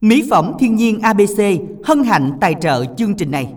Mỹ phẩm thiên nhiên ABC hân hạnh tài trợ chương trình này.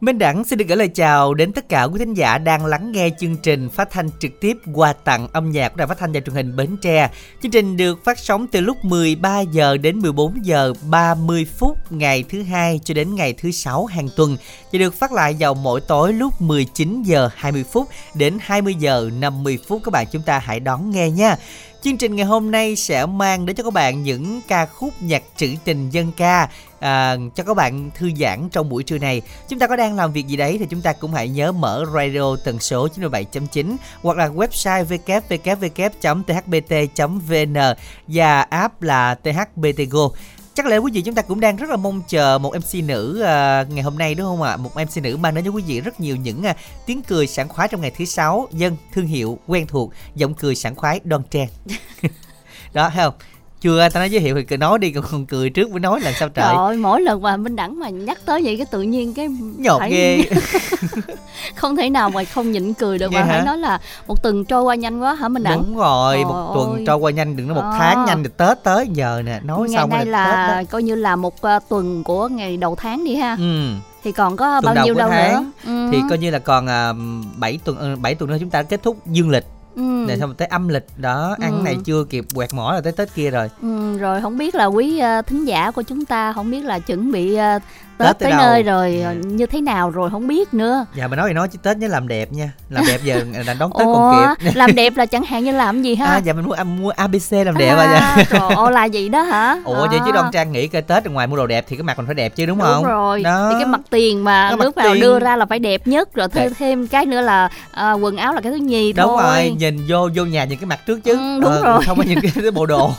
Minh Đẳng xin được gửi lời chào đến tất cả quý thính giả đang lắng nghe chương trình phát thanh trực tiếp quà tặng âm nhạc của Đài Phát thanh và Truyền hình Bến Tre. Chương trình được phát sóng từ lúc 13 giờ đến 14 giờ 30 phút ngày thứ hai cho đến ngày thứ sáu hàng tuần và được phát lại vào mỗi tối lúc 19 giờ 20 phút đến 20 giờ 50 phút các bạn chúng ta hãy đón nghe nha. Chương trình ngày hôm nay sẽ mang đến cho các bạn những ca khúc nhạc trữ tình dân ca à, cho các bạn thư giãn trong buổi trưa này. Chúng ta có đang làm việc gì đấy thì chúng ta cũng hãy nhớ mở radio tần số 97.9 hoặc là website www.thbt.vn và app là thbtgo chắc là quý vị chúng ta cũng đang rất là mong chờ một MC nữ uh, ngày hôm nay đúng không ạ? Một MC nữ mang đến cho quý vị rất nhiều những uh, tiếng cười sảng khoái trong ngày thứ sáu, dân thương hiệu quen thuộc, giọng cười sảng khoái đoan trang. đó thấy không? Chưa ta nói giới thiệu thì cười nói đi còn cười trước mới nói là sao trời. Trời mỗi lần mà Minh Đẳng mà nhắc tới vậy cái tự nhiên cái nhột phải... ghê. không thể nào mà không nhịn cười được mà phải nói là một tuần trôi qua nhanh quá hả Minh Đẳng? Đúng rồi Trời một ơi. tuần trôi qua nhanh đừng nói một à. tháng nhanh thì Tết tới giờ nè nói ngày xong nay là Tết coi như là một uh, tuần của ngày đầu tháng đi ha. Ừ. Thì còn có tuần bao nhiêu đâu tháng, nữa ừ. thì coi như là còn uh, 7 tuần uh, 7 tuần nữa chúng ta kết thúc dương lịch ừ. rồi xong tới âm lịch đó ăn ừ. này chưa kịp quẹt mỏ là tới tết kia rồi ừ, rồi không biết là quý uh, thính giả của chúng ta không biết là chuẩn bị uh, Tết, tới, tới nơi rồi yeah. Dạ. như thế nào rồi không biết nữa. Dạ mà nói thì nói chứ Tết nhớ làm đẹp nha. Làm đẹp giờ là đón Tết Ủa, còn kịp. làm đẹp là chẳng hạn như làm gì ha? À, dạ mình mua mua ABC làm đẹp à, dạ. trời ơi là gì đó hả? Ủa à. vậy chứ đoan trang nghĩ coi Tết ngoài mua đồ đẹp thì cái mặt còn phải đẹp chứ đúng, đúng không? đúng rồi đó. thì cái mặt tiền mà nước vào đưa ra là phải đẹp nhất rồi thêm thêm cái nữa là à, quần áo là cái thứ nhì đúng thôi. rồi nhìn vô vô nhà nhìn cái mặt trước chứ. Ừ, đúng ờ, rồi. không có nhìn cái, cái bộ đồ.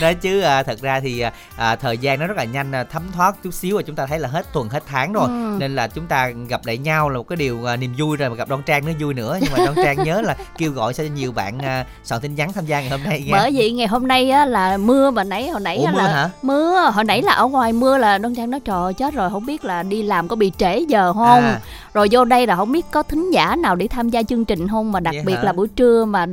Đó chứ à, thật ra thì à, thời gian nó rất là nhanh à, thấm thoát chút xíu và chúng ta thấy là hết tuần hết tháng rồi ừ. nên là chúng ta gặp lại nhau là một cái điều uh, niềm vui rồi mà gặp đoan trang nó vui nữa nhưng mà đoan trang nhớ là kêu gọi cho nhiều bạn uh, soạn tin nhắn tham gia ngày hôm nay nha. bởi vì ngày hôm nay á là mưa mà nãy hồi nãy Ủa, là mưa hả? mưa hồi nãy là ở ngoài mưa là đoan trang nói trời chết rồi không biết là đi làm có bị trễ giờ không à. rồi vô đây là không biết có thính giả nào để tham gia chương trình không mà đặc vậy biệt hả? là buổi trưa mà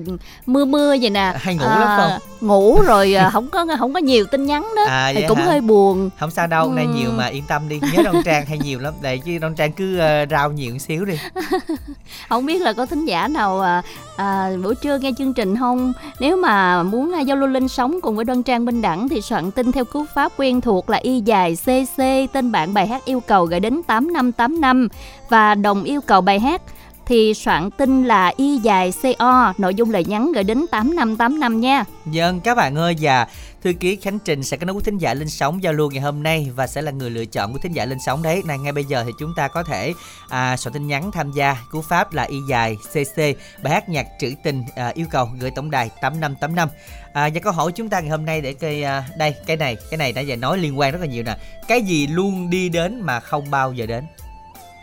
mưa mưa vậy nè hay ngủ à, lắm không ngủ rồi à, không có không có nhiều tin nhắn đó à, thì cũng hả? hơi buồn không sao đâu ừ. nay nhiều mà yên tâm đi nhớ đoan trang hay nhiều lắm. Để chứ đoan trang cứ uh, rau nhiều một xíu đi. Không biết là có thính giả nào à, à, buổi trưa nghe chương trình không? Nếu mà muốn à, giao lưu linh sống cùng với đoan trang minh đẳng thì soạn tin theo cú pháp quen thuộc là y dài cc tên bạn bài hát yêu cầu gửi đến tám năm tám năm và đồng yêu cầu bài hát thì soạn tin là y dài co nội dung lời nhắn gửi đến tám năm tám năm nha. Dân các bạn ơi và thư ký Khánh Trình sẽ có nối quý thính giả lên sóng giao lưu ngày hôm nay và sẽ là người lựa chọn của thính giả lên sóng đấy. Này ngay bây giờ thì chúng ta có thể à, soạn tin nhắn tham gia cú pháp là y dài cc bài hát nhạc trữ tình à, yêu cầu gửi tổng đài tám năm tám năm. À, và câu hỏi chúng ta ngày hôm nay để cây à, đây cái này cái này đã giờ nói liên quan rất là nhiều nè. Cái gì luôn đi đến mà không bao giờ đến?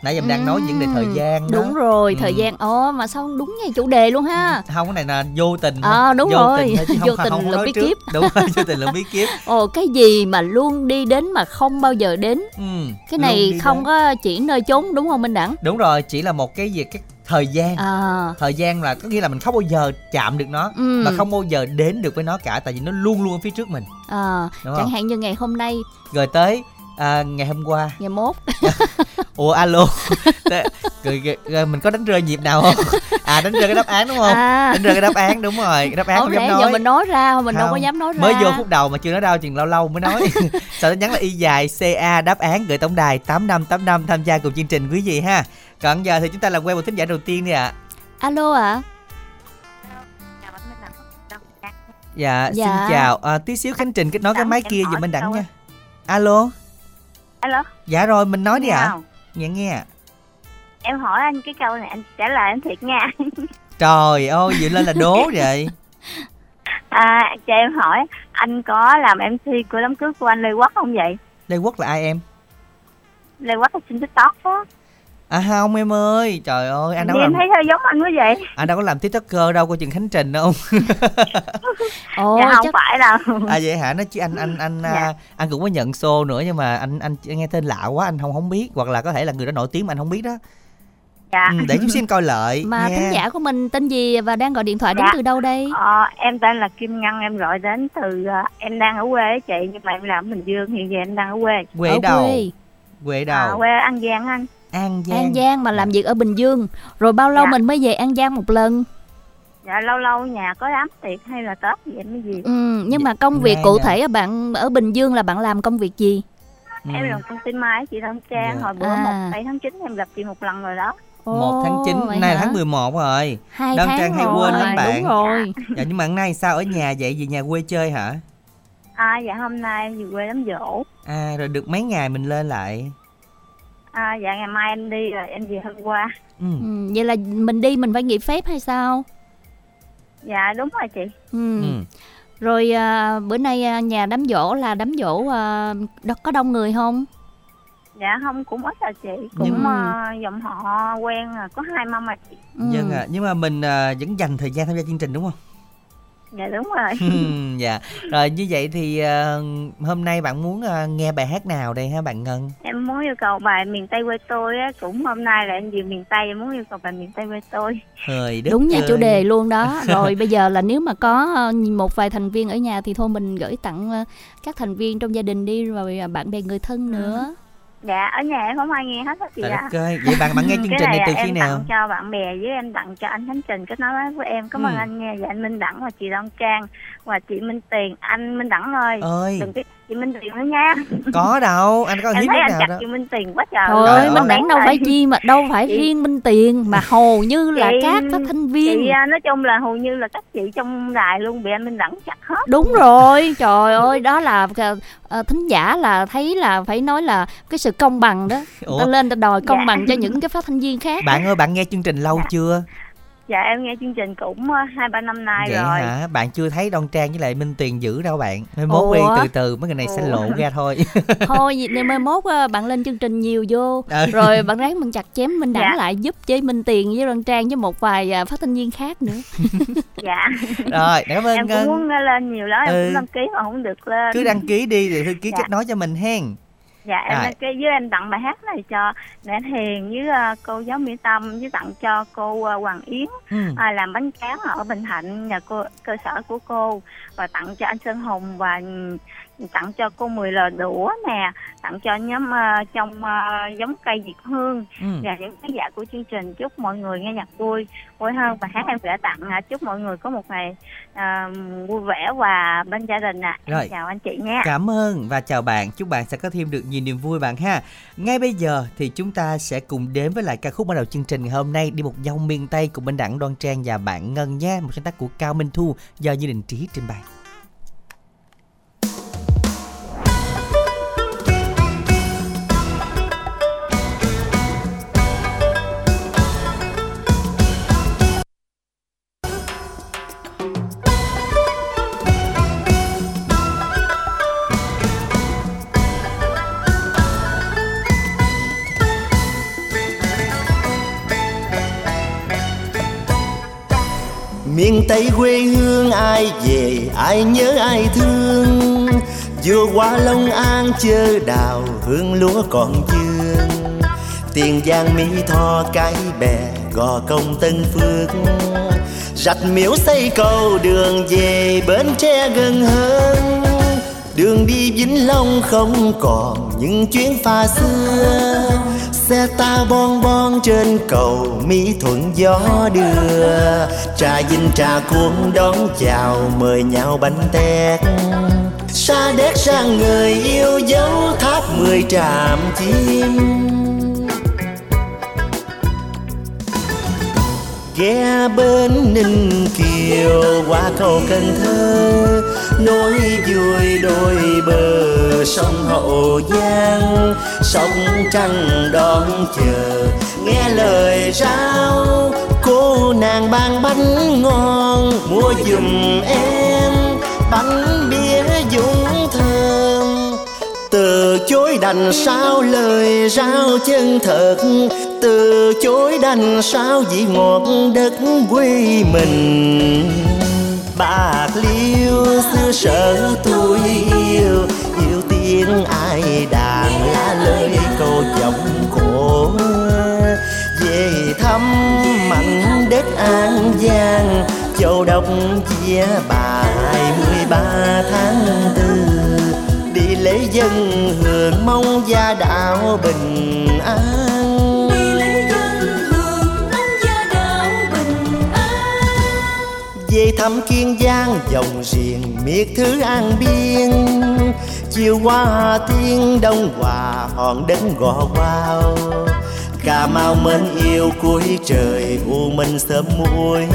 Nãy mình đang nói những đề thời gian đó. đúng rồi ừ. thời gian ồ mà sao đúng ngay chủ đề luôn ha? Không cái này là vô tình ờ à, đúng vô rồi tình thôi, vô tình không là bí kíp đúng rồi vô tình là bí kíp ồ cái gì mà luôn đi đến mà không bao giờ đến? Ừ, cái này không đến. có chỉ nơi chốn đúng không minh đẳng? Đúng rồi chỉ là một cái gì cái thời gian. À. thời gian là có nghĩa là mình không bao giờ chạm được nó ừ. mà không bao giờ đến được với nó cả tại vì nó luôn luôn ở phía trước mình. À, chẳng hạn như ngày hôm nay. Rồi tới à, ngày hôm qua. Ngày mốt. Ủa alo. Mình có đánh rơi nhịp nào không? À đánh rơi cái đáp án đúng không? À. đánh rơi cái đáp án đúng rồi cái đáp án không dám nói giờ mình nói ra mình không. đâu có dám nói ra. Mới vô phút đầu mà chưa nói đâu chừng lâu lâu mới nói. Sau đó nhắn là y dài ca đáp án gửi tổng đài tám năm tám năm tham gia cùng chương trình quý vị ha. Còn giờ thì chúng ta làm quen một thính giả đầu tiên đi ạ. À. alo ạ. À? dạ, dạ. xin chào. À, tí xíu khánh trình kết nối cái máy kia giùm bên đẳng nha. alo alo? Dạ rồi mình nói đi ạ. À. nghe nghe. Em hỏi anh cái câu này anh trả lời anh thiệt nha. Trời ơi vậy lên là đố vậy. À cho em hỏi anh có làm mc của đám cưới của anh lê quốc không vậy? Lê quốc là ai em? Lê quốc là trên tiktok đó À không em ơi, trời ơi anh đâu làm... thấy hơi giống anh quá vậy. Anh đâu có làm tiktoker đâu, có chừng Khánh Trình đâu. Ồ, dạ không chắc... phải đâu. À vậy hả? Nó chứ anh anh anh dạ. à, anh cũng có nhận show nữa nhưng mà anh anh nghe tên lạ quá anh không không biết hoặc là có thể là người đó nổi tiếng mà anh không biết đó. dạ ừ, để chú xin coi lợi mà nha. thính giả của mình tên gì và đang gọi điện thoại đến Dạ. từ đâu đây ờ, em tên là Kim Ngân em gọi đến từ ờ, em đang ở quê á chị nhưng mà em làm ở Bình Dương hiện giờ em đang ở quê quê ở đâu quê quê à, đâu quê An Giang anh an giang. An Giang mà làm việc ở Bình Dương. Rồi bao lâu Dạ. mình mới về An Giang một lần? Dạ lâu lâu nhà có đám tiệc hay là tết gì em mới gì ừ, nhưng mà công việc Ngay cụ thể ở bạn ở Bình Dương là bạn làm công việc gì? Ừ. em làm công ty mai á, chị Thông Trang. Dạ. hồi bữa À. một bảy tháng 9 em gặp chị một lần rồi đó. Một tháng 9 Ồ, vậy nay là hả? tháng 11 rồi. Hai Đoan tháng Trang hay rồi quên lắm bạn. đúng rồi. Dạ nhưng mà hôm nay sao? Ở nhà vậy? Về nhà quê chơi hả? À dạ hôm nay em về quê đám dỗ à rồi được mấy ngày mình lên lại à, dạ ngày mai em đi rồi em về hôm qua ừ. ừ, vậy là mình đi mình phải nghỉ phép hay sao dạ đúng rồi chị ừ. Ừ. rồi à, bữa nay à, nhà đám dỗ là đám dỗ à, đó có đông người không dạ không cũng ít là chị cũng Nhưng- ờ, dòng họ quen à, có hai mâm mà chị ừ. Vâng ạ, nhưng mà mình à, vẫn dành thời gian tham gia chương trình đúng không? Dạ đúng rồi. Dạ. Rồi như vậy thì à, hôm nay bạn muốn à, nghe bài hát nào đây ha bạn Ngân? em muốn yêu cầu bài miền tây quê tôi á cũng hôm nay là em về miền tây em muốn yêu cầu bài miền tây quê tôi. Thời đất đúng nha chủ đề luôn đó. Rồi bây giờ là nếu mà có ờ, một vài thành viên ở nhà thì thôi mình gửi tặng các thành viên trong gia đình đi rồi bạn bè người thân nữa dạ ở nhà em không ai nghe hết á chị ạ. đất ơi, vậy bạn bạn nghe chương trình này này từ em khi nào? tặng cho bạn bè với em tặng cho anh Khánh Trình kết nối với em. Cảm ơn Ừ. anh nha. Dạ anh Minh Đẳng và chị Đoan Trang và chị Minh Tiền. Anh Minh Đẳng ơi Ơi, đừng cái chị Minh Tiền nữa nha có đâu, anh có hiếm thấy anh nào chặt đâu. chị Minh Tiền quá trời thôi Trời minh ơi. đẳng đâu phải chi mà đâu phải Chị- riêng minh tiền mà hầu như là Chị- các phát thanh viên chị à, nói chung là hầu như là các chị trong đài luôn bị anh Minh Đẳng chặt hết đúng rồi trời ơi đó là ờ, thính giả là thấy là phải nói là cái sự công bằng đó Ủa? ta lên ta đòi công Dạ. bằng cho những cái phát thanh viên khác Bạn ơi, bạn nghe chương trình lâu chưa? Dạ em nghe chương trình cũng ờ, hai ba năm nay Vậy rồi hả? Bạn chưa thấy Đoan Trang với lại Minh Tuyền giữ đâu bạn. Mai mốt Ủa? đi từ từ mấy cái này sẽ Ủa? lộ ra thôi. thôi vậy nên mai mốt ờ, bạn lên chương trình nhiều vô Ừ. rồi bạn ráng mình chặt chém minh đẳng Dạ. lại giúp với minh tiền với đoan trang với một vài à, phát thanh viên khác nữa dạ Rồi, cảm ơn em cũng muốn lên nhiều đó em Ừ. cũng đăng ký mà không được lên Cứ đăng ký đi rồi thư ký Dạ. kết nối cho mình hen. Dạ em đăng ký với em tặng bài hát này cho mẹ Hiền với ờ, cô giáo Mỹ Tâm với tặng cho cô ờ, Hoàng Yến Ừ. à, làm bánh tráng ở Bình Thạnh nhà cô cơ sở của cô và tặng cho anh Sơn Hùng và tặng cho cô Mười lờ đũa nè tặng cho nhóm ờ, trong ờ, giống cây Việt Hương Ừ. và những khán giả của chương trình chúc mọi người nghe nhạc vui vui hơn và hát em sẽ tặng à, chúc mọi người có một ngày à, vui vẻ và bên gia đình ạ Rồi. chào anh chị nha Cảm ơn và chào bạn, chúc bạn sẽ có thêm được nhiều niềm vui bạn ha. Ngay bây giờ thì chúng ta sẽ cùng đến với lại ca khúc mở đầu chương trình ngày hôm nay đi một vòng miền Tây cùng bên đẳng Đoan Trang và bạn Ngân nha, một sáng tác của Cao Minh Thu do Như Đình Trí trình bày. Miền tây quê hương, ai về, ai nhớ, ai thương. Vừa qua long an chơ đào, hương lúa còn dương. Tiền giang mỹ tho, cái bè, gò công tân phước. Rạch miễu xây cầu đường về, bến tre gần hơn đường đi vĩnh long không còn những chuyến pha xưa. Xe ta bon bon trên cầu mỹ thuận gió đưa. Trà dinh trà cuốn đón chào mời nhau bánh tét. Xa đét sang người yêu dấu tháp mười tràm chim. Ghé bên ninh kiều, qua cầu cần thơ nối vui đôi bờ sông hậu giang. Sông trăng đón chờ, nghe lời rao. Cô nàng ban bánh ngon, mua giùm em bánh bia dũng thơm. Từ chối đành sao lời rao chân thật. Từ chối đành sao vị ngọt đất quê mình bạc liêu xứ sở tôi yêu. Yêu tiếng ai đàn lời câu giọng cổ về thăm mảnh đất an giang, châu đốc chia bài mười ba tháng tư. Đi lễ dân hương mong gia đạo bình an. Về thăm kiên giang, dòng riêng miệt thứ an biên. Chiều qua hà tiên đông hòa, hòn đến gò quao. Cà mau mến yêu cuối trời, u minh sớm muối.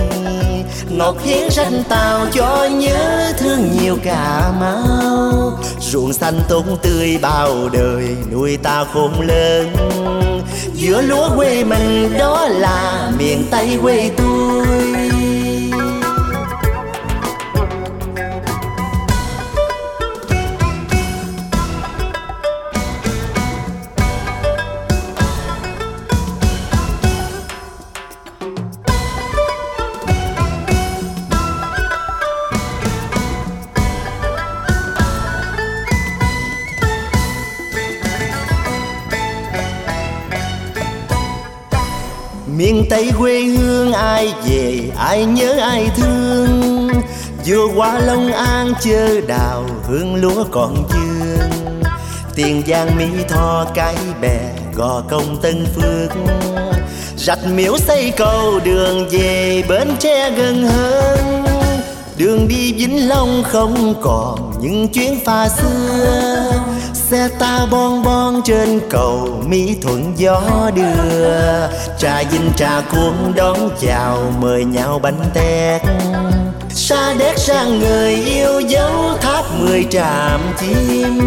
Ngọt hiến ranh tàu cho nhớ thương nhiều cà mau. Ruộng xanh tốn tươi bao đời, nuôi ta khôn lớn. Giữa lúa quê mình đó là miền tây quê tôi. Miền tây quê hương, ai về, ai nhớ, ai thương. Vừa qua long an chơ đào, hương lúa còn dương. Tiền giang mỹ tho, cái bè, gò công tân phước. Rạch miễu xây cầu, đường về bến tre gần hơn. Đường đi vĩnh long không còn những chuyến pha xưa xe ta bon bon trên cầu mỹ thuận gió đưa. Trà dinh trà cuốn đón chào, mời nhau bánh tét. Xa đét sang người yêu dấu tháp mười tràm chim.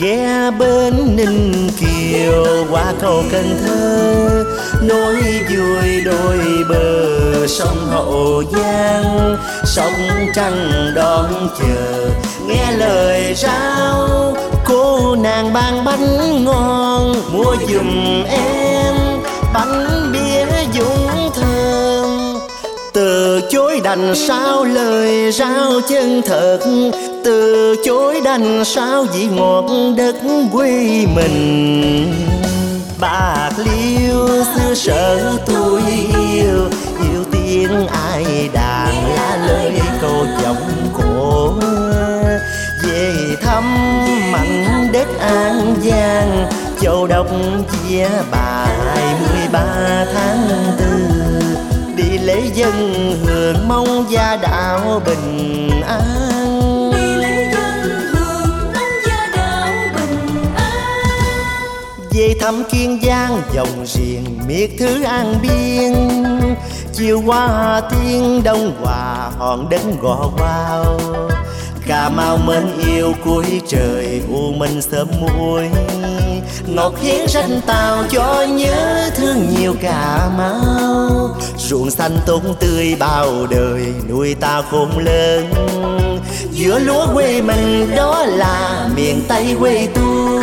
Ghé bên ninh kiều, qua cầu cần thơ nối vui đôi bờ sông hậu giang. Sông trăng đón chờ, nghe lời rao. Cô nàng ban bánh ngon, mua giùm em bánh bia dũng thơm. Từ chối đành sao lời rao chân thật. Từ chối đành sao vị ngọt đất quê mình bạc liêu, xưa sở tôi yêu. Yêu tiếng ai đàn lá lời câu giọng cổ về thăm mảnh đất an giang. Châu đốc chia bài 13 tháng tư, đi lễ dân hưởng mong gia đạo bình an. Thăm kiên giang, dòng riêng miệt thứ an biên. Chiều qua hà tiên đông hòa, hòn đến gò quao. Cà mau mến yêu cuối trời, u minh sớm muối. Ngọt hiến ranh tàu cho nhớ thương nhiều cà mau. Ruộng xanh tốt tươi bao đời, nuôi ta khôn lớn. Giữa lúa quê mình, đó là miền tây quê tôi.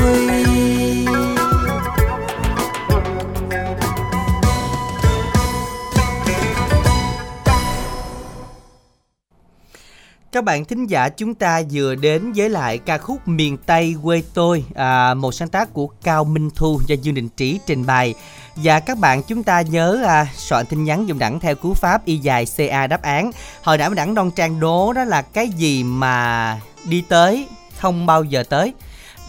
Các bạn thính giả chúng ta vừa đến với lại ca khúc Miền Tây quê tôi, à, một sáng tác của Cao Minh Thu do Dương Đình Trí trình bày. Và các bạn chúng ta nhớ à, soạn tin nhắn dùng đẳng theo cú pháp y dài CA đáp án. Hồi nãy đẳng đoan trang đố đó là cái gì mà đi tới không bao giờ tới.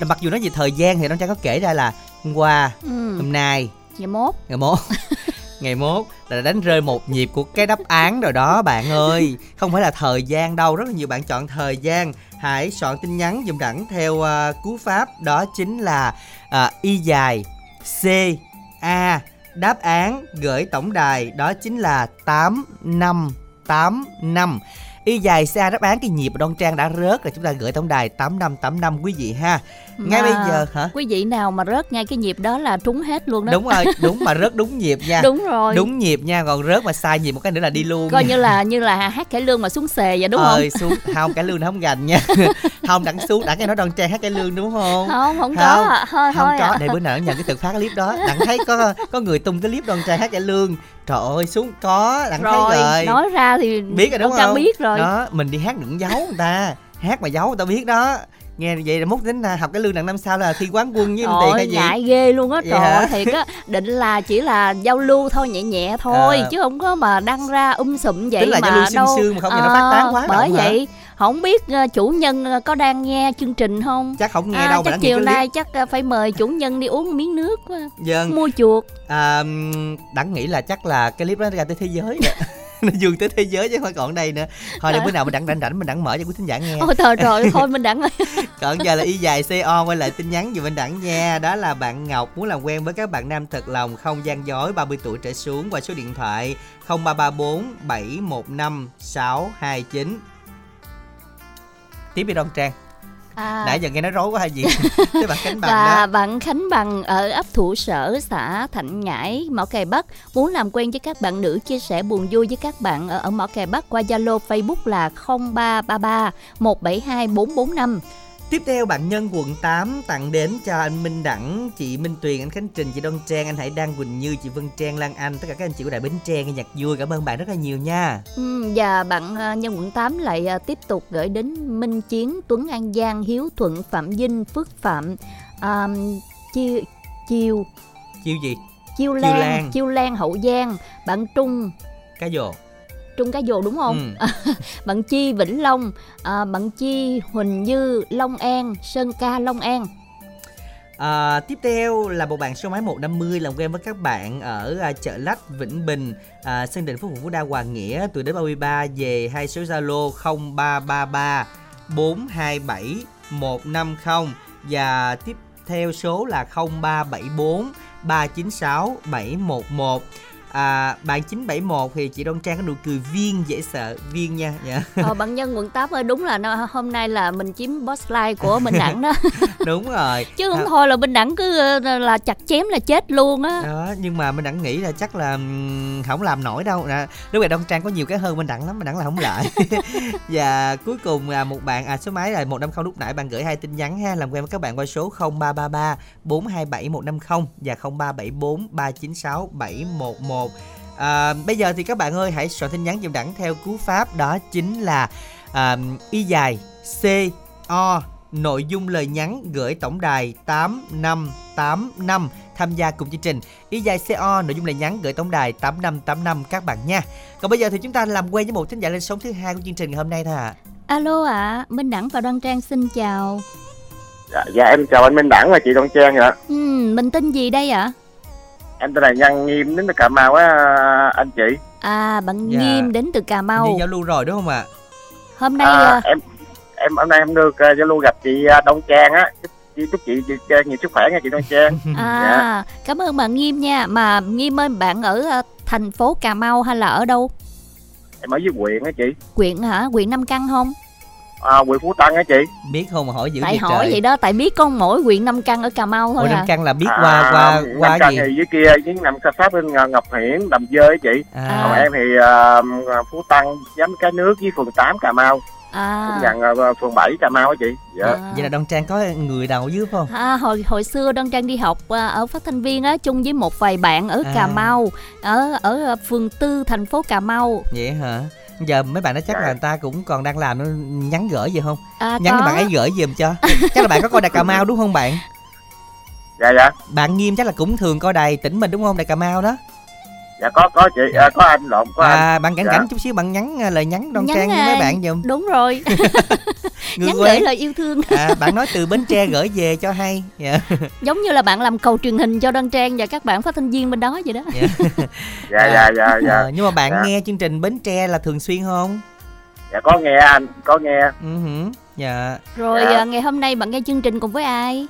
Mặc dù nói về thời gian thì đoan trang có kể ra là hôm qua, ừ. hôm nay, ngày mốt, ngày mốt. ngày mốt là đánh rơi một nhịp của cái đáp án rồi đó bạn ơi. Không phải là thời gian đâu rất là nhiều bạn chọn thời gian. Hãy soạn tin nhắn dùng đẳng theo uh, cú pháp đó chính là uh, y dài c a đáp án gửi tổng đài đó chính là tám năm tám năm. Y dài xa đáp án cái nhịp đoan trang đã rớt là chúng ta gửi tổng đài tám năm tám năm quý vị ha ngay bây giờ hả? quý vị nào mà rớt ngay cái nhịp đó là trúng hết luôn đó. Đúng rồi đúng mà rớt đúng nhịp nha. Đúng rồi. Đúng nhịp nha còn rớt mà sai nhịp một cái nữa là đi luôn coi như là như là hát cải lương mà xuống xề vậy đúng ờ, không xuống không cải lương nó không gành nha. Không đặng xuống đặng cái nói đoan trang hát cải lương đúng không? Không không, có. Thôi không thôi có à. để bữa nào nhận cái từ phát clip đó. Đặng thấy có có người tung cái clip đoan trang hát cải lương. Trời ơi xuống có đặng rồi, thấy rồi nói ra thì biết rồi đúng không? biết rồi. Đó mình đi hát đừng giấu người ta. Hát mà giấu người ta biết đó nghe vậy là múc đến à, học cái lương đặng năm sau là thi quán quân với tiền hay gì ngại ghê luôn á Vậy trời ơi, thiệt á. Định là chỉ là giao lưu thôi nhẹ nhẹ thôi À. chứ không có mà đăng ra um sụm vậy Tính là mà giao lưu đâu. sương mà không thì nó phát tán quá bởi động hả? vậy không biết ờ, chủ nhân ờ, có đang nghe chương trình không? Chắc không nghe à, đâu mà chắc nghe chiều nay chắc ờ, phải mời chủ nhân đi uống miếng nước dân mua chuột. À, đặng nghĩ là chắc là cái clip đó ra tới thế giới nó vươn tới thế giới chứ không còn ở đây nữa. Thôi để À. bữa nào mình đặng rảnh rảnh mình đặng mở cho quý thính giả nghe. Ôi trời trời thôi mình đặng còn giờ là y dài co quay lại tin nhắn giùm anh đẳng nha. Đó là bạn ngọc muốn làm quen với các bạn nam thật lòng không gian dối 30 tuổi trở xuống qua số điện thoại 0334 715 629 tiếp đi đoan trang à, nãy giờ nghe nói rối quá hay gì? Cái bạn cánh bằng và đó. bạn Khánh Bằng ở ấp Thủ Sở, xã Thạnh Ngãi, Mỏ Cày Bắc. Muốn làm quen với các bạn nữ chia sẻ buồn vui với các bạn ở, ở Mỏ Cày Bắc qua Zalo Facebook là 0333 172 445. Tiếp theo bạn nhân quận 8 tặng đến cho anh Minh Đẳng, chị Minh Tuyền, anh Khánh Trình, chị Đoan Trang, anh Hải Đăng, Quỳnh Như, chị Vân Trang, Lan Anh, tất cả các anh chị của Đại Bến Tre nghe nhạc vui. Cảm ơn bạn rất là nhiều nha. Ừ, và bạn ờ, nhân quận 8 lại ờ, tiếp tục gửi đến Minh Chiến, Tuấn An Giang, Hiếu Thuận, Phạm Vinh, Phước Phạm, um, Chiêu, Chiêu, Chiêu gì? Chiêu Lan. Lan, Chiêu Lan Hậu Giang, bạn Trung, Cá dồ. Trung Cá Dồ đúng không? Ừ. bạn Chi Vĩnh Long, à, bạn Chi Huỳnh Như Long An, Sơn Ca Long An. À, tiếp theo là một bạn số máy 150 làm quen với các bạn ở à, chợ Lách, Vĩnh Bình, à, Sơn Định, Phú Phú Đa, Hoàng Nghĩa, tuổi đến 33 về hai số Zalo 0333 427 150 và tiếp theo số là 0374 396 711 À, bạn 971 thì chị Đoan Trang có nụ cười viên dễ sợ viên nha dạ. Ờ, bạn Nhân quận 8 ơi, đúng là nó, hôm nay là mình chiếm boss line của Minh Đẳng đó. đúng rồi Chứ không thôi là Minh Đẳng cứ ờ, là chặt chém là chết luôn á. đó nhưng mà mình đẳng nghĩ là chắc là không làm nổi đâu nè lúc này đông trang có nhiều cái hơn mình đẳng lắm mình đẳng là không lại và cuối cùng là một bạn à số máy là một năm không lúc nãy bạn gửi hai tin nhắn ha làm quen với các bạn qua số 0333 427 150 và 0374 396 711 à, bây giờ thì các bạn ơi hãy soạn tin nhắn dùm đẳng theo cú pháp đó chính là à, y dài c o nội dung lời nhắn gửi tổng đài 8585 tham gia cùng chương trình y dài CO nội dung lời nhắn gửi tổng đài 8585 các bạn nha. Còn bây giờ thì chúng ta làm quen với một thính giả lên sóng thứ hai của chương trình ngày hôm nay thôi ạ. Alo ạ, Minh Đẳng và Đoan Trang xin chào. Dạ, dạ em chào anh Minh Đẳng và chị Đoan Trang ạ. Ừ, mình tên gì đây ạ? Em tên là Nhân Nghiêm đến từ Cà Mau á anh chị. À, bạn Dạ. Nghiêm đến từ Cà Đi Mau. giao lưu rồi đúng không ạ? Hôm nay À, ờ, em em hôm nay em được uh, giao lưu gặp chị uh, Đoan Trang á. Chúc chị chúc chị, chị nhiều sức khỏe nha chị Đoan Trang. à, cảm ơn bạn Nghiêm nha. Mà Nghiêm ơi, bạn ở thành phố Cà Mau hay là ở đâu? em ở dưới huyện á chị. Quyện hả? Quyện Nam Căn không? À, huyện Phú Tân á chị. Biết không mà hỏi dữ Tại vậy hỏi trời. vậy đó, tại biết con mỗi quyện Nam Căn ở Cà Mau thôi Ủa à. Nam Căn là biết À, qua qua Nam qua Căn gì? thì dưới kia với nằm xa sát bên uh, Ngọc Hiển, Đầm Dơi á chị. À, Còn em thì uh, Phú Tân, giám cái nước với phường 8 Cà Mau. À, Cũng gần uh, phường 7 Cà Mau á chị. Dạ. à. vậy là Đông Trang có người đầu dưới phải không? À, hồi hồi xưa Đoan Trang đi học à, ở phát thanh viên á chung với một vài bạn ở À. Cà Mau ở ở à, phường Tư thành phố Cà Mau Vậy hả? Giờ mấy bạn đó chắc Dạ. là người ta cũng còn đang làm nó nhắn gửi gì không? à, Nhắn cho có. bạn ấy gửi giùm cho. chắc là bạn có coi đài Cà Mau đúng không bạn? Dạ dạ. Bạn Nghiêm chắc là cũng thường coi đài tỉnh mình đúng không? Đài Cà Mau đó. Dạ có có chị, Dạ. à, có anh lộn, có anh. À, bạn cảnh Dạ. cảnh chút xíu bạn nhắn à, lời nhắn đoan Nhắn trang với mấy à. bạn giùm. đúng rồi Người nhắn quê. gửi lời yêu thương À, bạn nói từ Bến Tre gửi về cho hay. Dạ. giống như là bạn làm cầu truyền hình cho Đoan Trang và các bạn phát thanh viên bên đó vậy đó Dạ dạ dạ dạ. Ờ, nhưng mà bạn Dạ. nghe chương trình Bến Tre là thường xuyên không? Dạ có nghe anh, có nghe. Ừ hử. Dạ. rồi Dạ. à, ngày hôm nay bạn nghe chương trình cùng với ai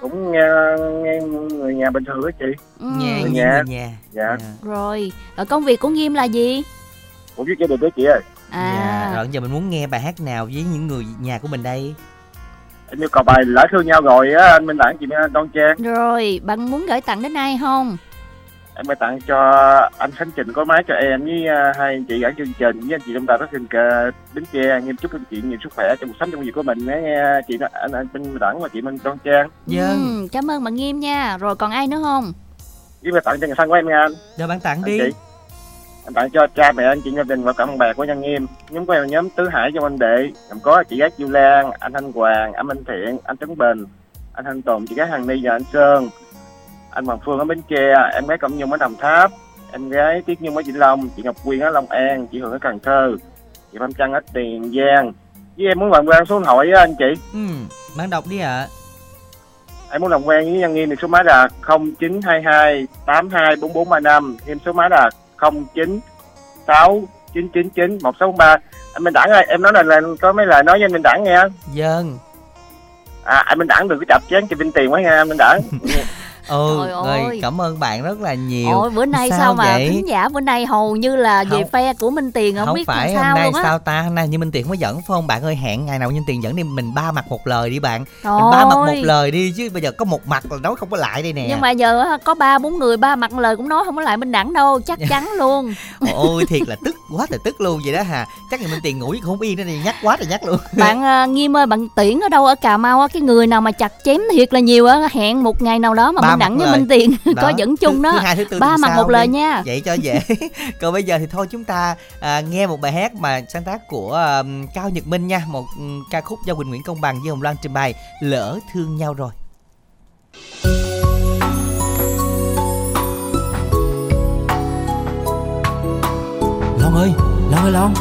Cũng nghe, nghe người nhà bình thường á chị. ừ. Nhà Người nhà. nhà. Dạ. rồi ở công việc của Nghiêm là gì Cũng với gia đình đó chị ơi. à Dạ. Rồi giờ mình muốn nghe bài hát nào với những người nhà của mình đây? Em yêu cầu bài lỡ thương nhau rồi á, anh Minh Đẳng chị Đoan Trang. rồi bạn muốn gửi tặng đến ai không Em mới tặng cho anh Khánh Trình có máy cho em với à, hai anh chị ở chương trình với anh chị trong đài phát thanh cờ Bến Tre. Nghiêm chúc anh chị nhiều sức khỏe trong cuộc sống trong việc của mình nghe chị anh anh Minh Đẳng và chị Minh Đoan Trang. Dân. ừ, cảm ơn bạn Nghiêm nha rồi còn ai nữa không Với bài tặng cho người thân của em nha anh. Giờ bạn tặng anh đi. chị. Em tặng cho cha mẹ anh chị gia đình và cả bạn bè của Nhân Nghiêm. Nhóm của em nhóm Tứ Hải trong anh Đệ. Gồm có chị gái Du Lan, anh Thanh Hoàng, anh Minh Thiện, anh Tấn Bình, anh Thanh Tùng, chị gái Hằng Ni và anh Sơn. Anh Hoàng Phương ở Bến Tre, em gái Cẩm Nhung ở Đồng Tháp, em gái Tiết Nhung ở Vĩnh Long, chị Ngọc Quyên ở Long An, chị Hường ở Cần Thơ, chị Phạm Trăng ở Tiền Giang. Với em muốn làm quen số điện thoại với anh chị. Ừ, bạn đọc đi ạ. Em muốn làm quen với Nhân Nghiêm thì số máy là 0922 824435, thêm số máy là 096999 163. Anh Minh Đẳng ơi, em nói là, là có mấy lời nói với anh Minh Đẳng nghe. Dân. À, anh Minh Đẳng đừng có chập chén cho Vinh Tiền quá nha anh Minh Đẳng. Ừ, Trời rồi ơi. cảm ơn bạn rất là nhiều. Ôi bữa nay sao, Sao mà vậy? thính giả bữa nay hầu như là về Không. phe của Minh Tiền không, không biết phải làm hôm sao nay luôn sao ta hôm nay như minh tiền không có dẫn phải không bạn ơi hẹn ngày nào nhân tiền dẫn đi mình ba mặt một lời đi bạn Trời mình ba mặt một lời đi chứ bây giờ có một mặt là nói không có lại đây nè Nhưng mà giờ có ba bốn người ba mặt lời cũng nói không có lại Minh Đẳng đâu, chắc chắn luôn. ôi thiệt là tức quá trời tức luôn vậy đó hà chắc ngày minh tiền ngủ không yên này nhắc quá trời nhắc luôn bạn à, Nghiêm ơi, bạn Tiễn ở đâu ở Cà Mau á, cái người nào mà chặt chém thiệt là nhiều á, hẹn một ngày nào đó mà Ba Đẳng với lời. Minh Tiền Đó. có dẫn chung thứ, đó. thứ hai thứ tư Ba mặt một lời đi. nha. vậy cho dễ còn bây giờ thì thôi chúng ta à, nghe một bài hát mà sáng tác của à, cao nhật minh nha một ừ, ca khúc do quỳnh nguyễn công bằng với hồng loan trình bày lỡ thương nhau rồi Lon ơi, Lon ơi Lon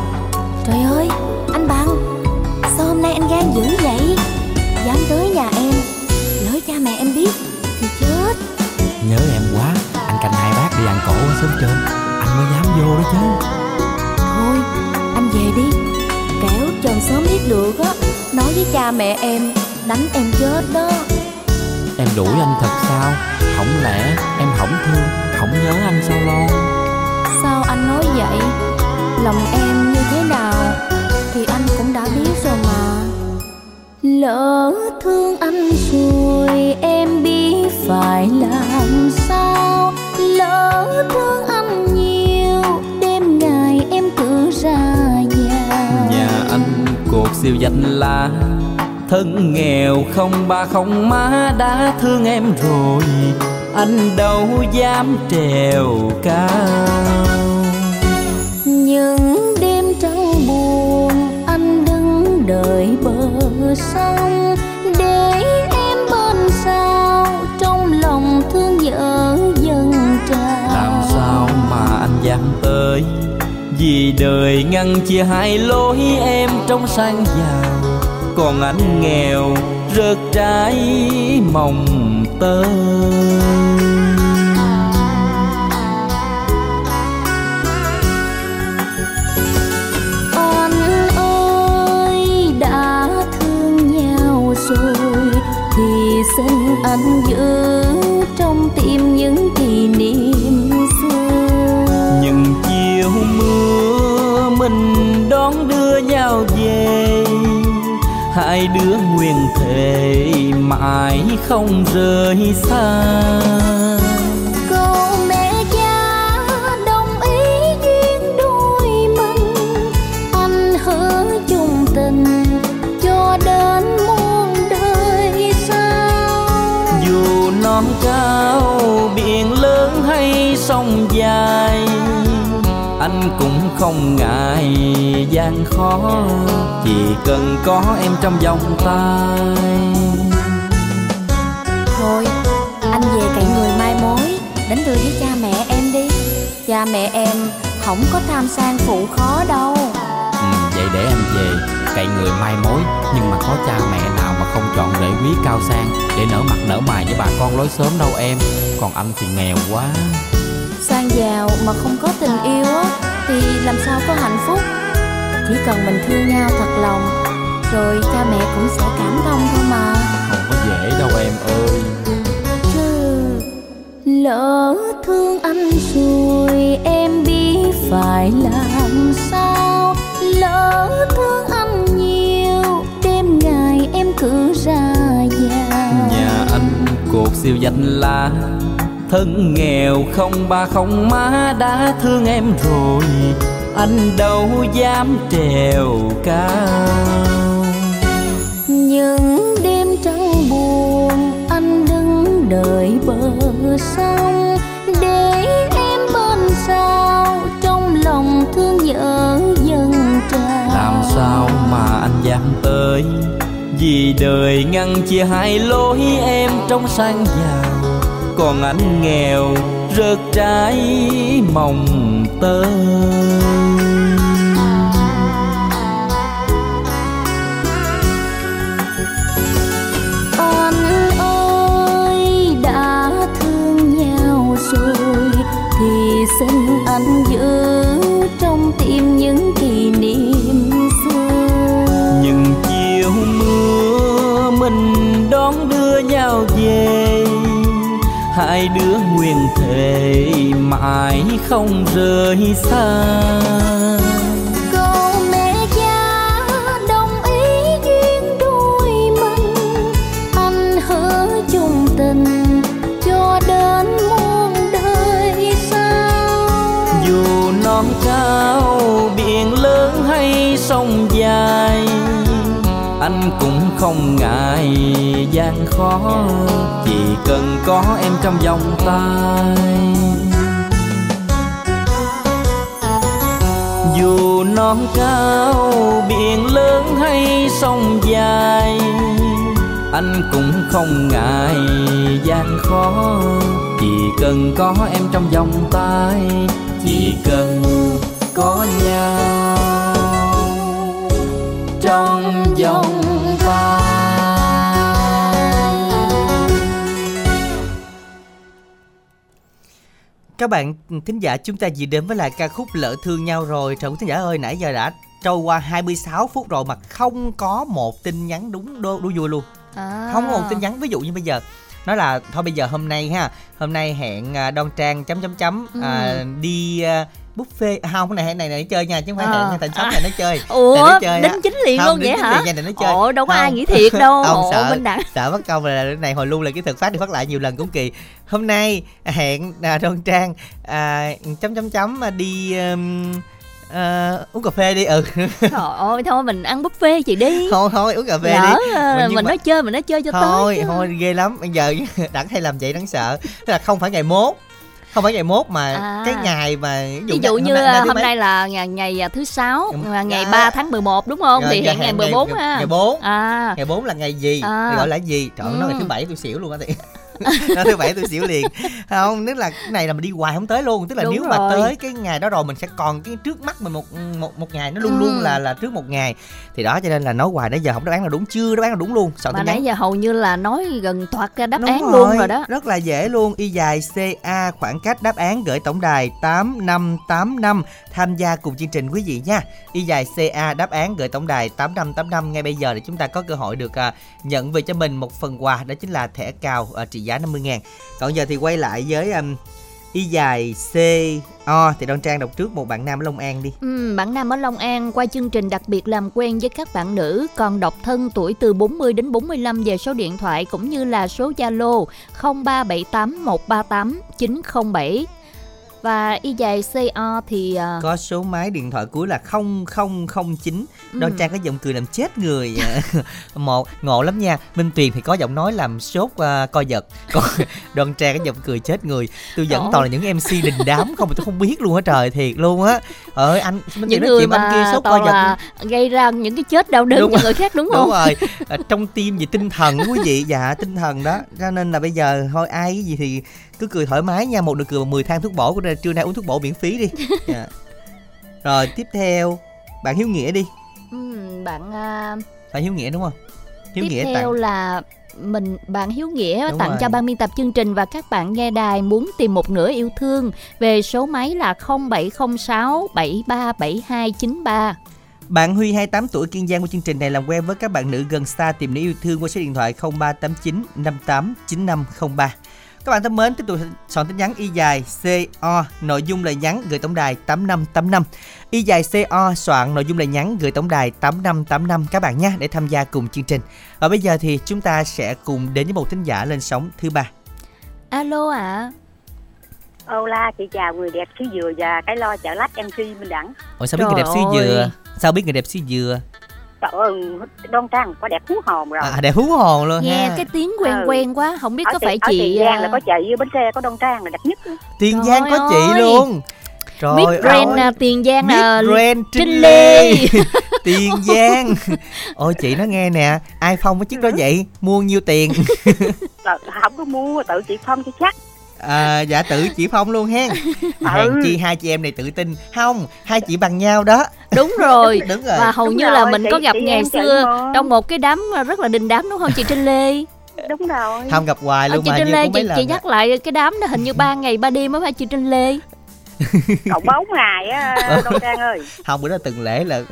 Trời ơi, anh Bằng Sao hôm nay anh gan dữ vậy Dám tới nhà Nhớ em quá. Anh canh hai bác đi ăn cổ ở sớm trên Anh mới dám vô đó chứ. Thôi, anh về đi. Kẻo chồng sớm biết được á Nói với cha mẹ em Đánh em chết đó. Em đuổi anh thật sao? Không lẽ em không thương Không nhớ anh sao Lon Sao anh nói vậy? Lòng em như thế nào? Thì anh cũng đã biết rồi mà. Lỡ thương anh rồi Em biết phải làm sao Lỡ thương anh nhiều Đêm ngày em cứ ra nhà. Nhà anh cột siêu danh lá Thân nghèo không ba không má đã thương em rồi Anh đâu dám trèo cao. Những đêm trăng buồn anh đứng đợi bờ sông. Để em bên sao trong lòng thương nhớ dần sao dặn tới. Vì đời ngăn chia hai lối, em trong sang giàu. Còn anh nghèo, rớt trái mồng tơi anh ơi, đã thương nhau rồi, thì xin anh giữ trong tim những kỷ niệm. Hai đứa nguyện thề mãi không rời xa. Câu mẹ cha đồng ý duyên đôi mình Anh hứa chung tình cho đến muôn đời sau. Dù non cao biển lớn hay sông Anh cũng không ngại gian khó. Chỉ cần có em trong vòng tay. Thôi anh về cậy người mai mối Đánh đưa với cha mẹ em đi. Cha mẹ em không có tham sang phụ khó đâu. Ừ, Vậy để anh về cậy người mai mối Nhưng mà có cha mẹ nào mà không chọn rễ quý cao sang Để nở mặt nở mày với bà con lối sớm đâu em? Còn anh thì nghèo quá Sang giàu mà không có tình yêu á Thì làm sao có hạnh phúc? Chỉ cần mình thương nhau thật lòng Rồi cha mẹ cũng sẽ cảm thông thôi mà. Không có dễ đâu em ơi. Chứ lỡ thương anh rồi Em biết phải làm sao. Lỡ thương anh nhiều Đêm ngày em cứ ra nhà. Nhà anh cột siêu danh lá Thân nghèo không ba không má đã thương em rồi Anh đâu dám trèo cao. Những đêm trăng buồn anh đứng đợi bờ sông để em bên sao trong nhớ dần tràn làm sao mà anh dám tới vì đời ngăn chia hai lối em trong sang giàu còn anh nghèo rớt trái mồng tơi anh ơi đã thương nhau rồi thì xin anh giữ trong tim những kỷ niệm xưa. Những chiều mưa mình đón đưa nhau về hai đứa nguyện thề mãi không rời xa. Câu mẹ cha đồng ý duyên đôi mình anh hứa chung tình cho đến muôn đời sau. Dù non cao biển lớn hay sông dài anh cũng không ngại gian khó, chỉ cần có em trong vòng tay. Dù non cao, biển lớn hay sông dài, anh cũng không ngại gian khó. Chỉ cần có em trong vòng tay, chỉ cần có nhau trong Các bạn thính giả chúng ta vừa đến với lại ca khúc Lỡ thương nhau rồi Trời thính giả ơi nãy giờ đã trôi qua 26 phút rồi mà không có một tin nhắn đúng đô, đu vui luôn à. Không có một tin nhắn ví dụ như bây giờ Nói là thôi bây giờ hôm nay ha Hôm nay hẹn à, Đoan Trang chấm chấm chấm Ừ. à, đi à, buffet. À, không cái này này này nó chơi nha chứ không phải Ờ. hẹn thành sống này nó chơi. Ủa Này nó chơi đính chính liền Không, luôn vậy hả? liền này nó chơi. ồ đâu có ai Không. nghĩ thiệt đâu. Ông ồ sợ. đẳng sợ mất công là cái này hồi lưu là cái thực phát đi phát lại nhiều lần cũng kỳ. Hôm nay hẹn à, đoan trang à, chấm chấm chấm à, đi um, à, uống cà phê đi. Ừ. Trời ơi thôi mình ăn buffet chị đi. Thôi thôi uống cà phê lỡ đi. nhưng mình mà- nói chơi mình nói chơi cho thôi tới thôi ghê lắm. Bây giờ đặng hay làm vậy đáng sợ. Tức là không phải ngày mốt không phải ngày mốt mà À. cái ngày mà ví dụ như hôm à, thứ hôm mấy? nay là ngày, ngày à, thứ sáu Ngày- à, ngày à. 3 tháng 11 đúng không Rồi, thì giờ hẹn ngày hẹn 14 ngày, ha ngày 4 à ngày 4 là ngày gì À. gọi là gì trời Ừ. nói ngày thứ bảy tôi xỉu luôn á thì nói thứ bảy tôi xỉu liền. Không tức là cái này là mình đi hoài không tới luôn. Tức là Đúng nếu mà rồi. tới cái ngày đó rồi mình sẽ còn cái trước mắt mình một một một ngày nó luôn Ừ. luôn là là trước một ngày. Thì đó cho nên là nói hoài nãy giờ không đáp án là đúng chưa đáp án là đúng luôn. Soạn mà nãy giờ hầu như là nói gần toạt ra đáp Đúng án luôn rồi đó. rất là dễ luôn. Y dài ca khoảng cách đáp án gửi tổng đài tám năm tám năm. Tham gia cùng chương trình quý vị nha. Y dài ca đáp án gửi tổng đài tám năm tám năm. Ngay bây giờ để chúng ta có cơ hội được à, nhận về cho mình một phần quà đó chính là thẻ cào à, trị giá 50 ngàn. Còn giờ thì quay lại với um, y dài C O. Thì đoan trang đọc trước một bạn nam ở long an đi. Ừ, bạn nam ở Long An qua chương trình đặc biệt làm quen với các bạn nữ còn độc thân tuổi từ 40 đến 45 về số điện thoại cũng như là số Zalo 0378 138 907 và y dài CO thì à, có số máy điện thoại cuối là 0009 đoan ừ, trang có giọng cười làm chết người. Một ngộ lắm nha. Minh tuyền thì có giọng nói làm sốt uh, co giật. Còn đoan trang có giọng cười chết người. Tôi vẫn toàn là những mc đình đám không mà tôi không biết luôn á trời thiệt luôn á. Ơi anh minh những người với anh kia mà sốt co giật gây ra những cái chết đau đớn Đúng cho rồi. người khác đúng đúng không? rồi. À, trong tim về tinh thần quý vị. Dạ tinh thần đó. Cho nên là bây giờ thôi ai cái gì thì cứ cười thoải mái nha một nụ cười bằng 10 thang thuốc bổ của trưa nay uống thuốc bổ miễn phí đi Dạ. rồi tiếp theo bạn hiếu nghĩa đi Ừ, bạn à, phải hiếu nghĩa đúng không hiếu tiếp nghĩa theo tặng là mình bạn Hiếu Nghĩa Đúng tặng rồi. cho ban biên tập chương trình và các bạn nghe đài muốn tìm một nửa yêu thương về số máy là 0706 737293. Bạn Huy 28 tuổi Kiên Giang của chương trình này làm quen với các bạn nữ gần xa tìm nữ yêu thương qua số điện thoại 0389 58 9503. Các bạn thân mến, tiếp tục soạn tin nhắn y dài CO, nội dung lời nhắn gửi tổng đài 8585. Y dài CO soạn nội dung lời nhắn gửi tổng đài 8585 các bạn nhé để tham gia cùng chương trình. Và bây giờ thì chúng ta sẽ cùng đến với một thính giả lên sóng thứ ba. Alo ạ. Ô la chị chào người đẹp xứ dừa và cái lo chợ lách MC Minh Đẳng Ủa sao biết Trời người đẹp xứ dừa? Sao biết người đẹp xứ dừa? Trời ơi Đoan Trang có đẹp hú hồn rồi À đẹp hú hồn luôn Nghe ha. cái tiếng quen Ừ. quen quá, không biết ở có phải ở chị Tiền Giang à, là có chị với bến xe có Đoan Trang là đẹp nhất Tiền Trời Giang có chị ơi. luôn. Trời Mid ơi. Grand à, Tiền Giang à, Mid Grand Trinh Lê. Lê Tiền Giang Ôi chị nói nghe nè iPhone cái chiếc đó vậy Mua nhiêu tiền Là không có mua tự chị phong cho chắc à, Dạ tự chị Phong luôn hen. Ừ. Hèn chi hai chị em này tự tin. Không hai chị bằng nhau đó. Đúng rồi. Đúng rồi. Và hầu Đúng như rồi, là mình chị- có gặp chị ngày xưa mà. trong một cái đám rất là đình đám đúng không chị Trinh Lê? Đúng rồi. Không gặp hoài Ờ, luôn chị mà Trinh như Lê chị, lần chị à. nhắc lại cái đám đó hình như ba ngày ba đêm mới phải chị Trinh Lê. Cậu bốn ngày á Đông Trang ơi. Không bữa đó từng lễ lận.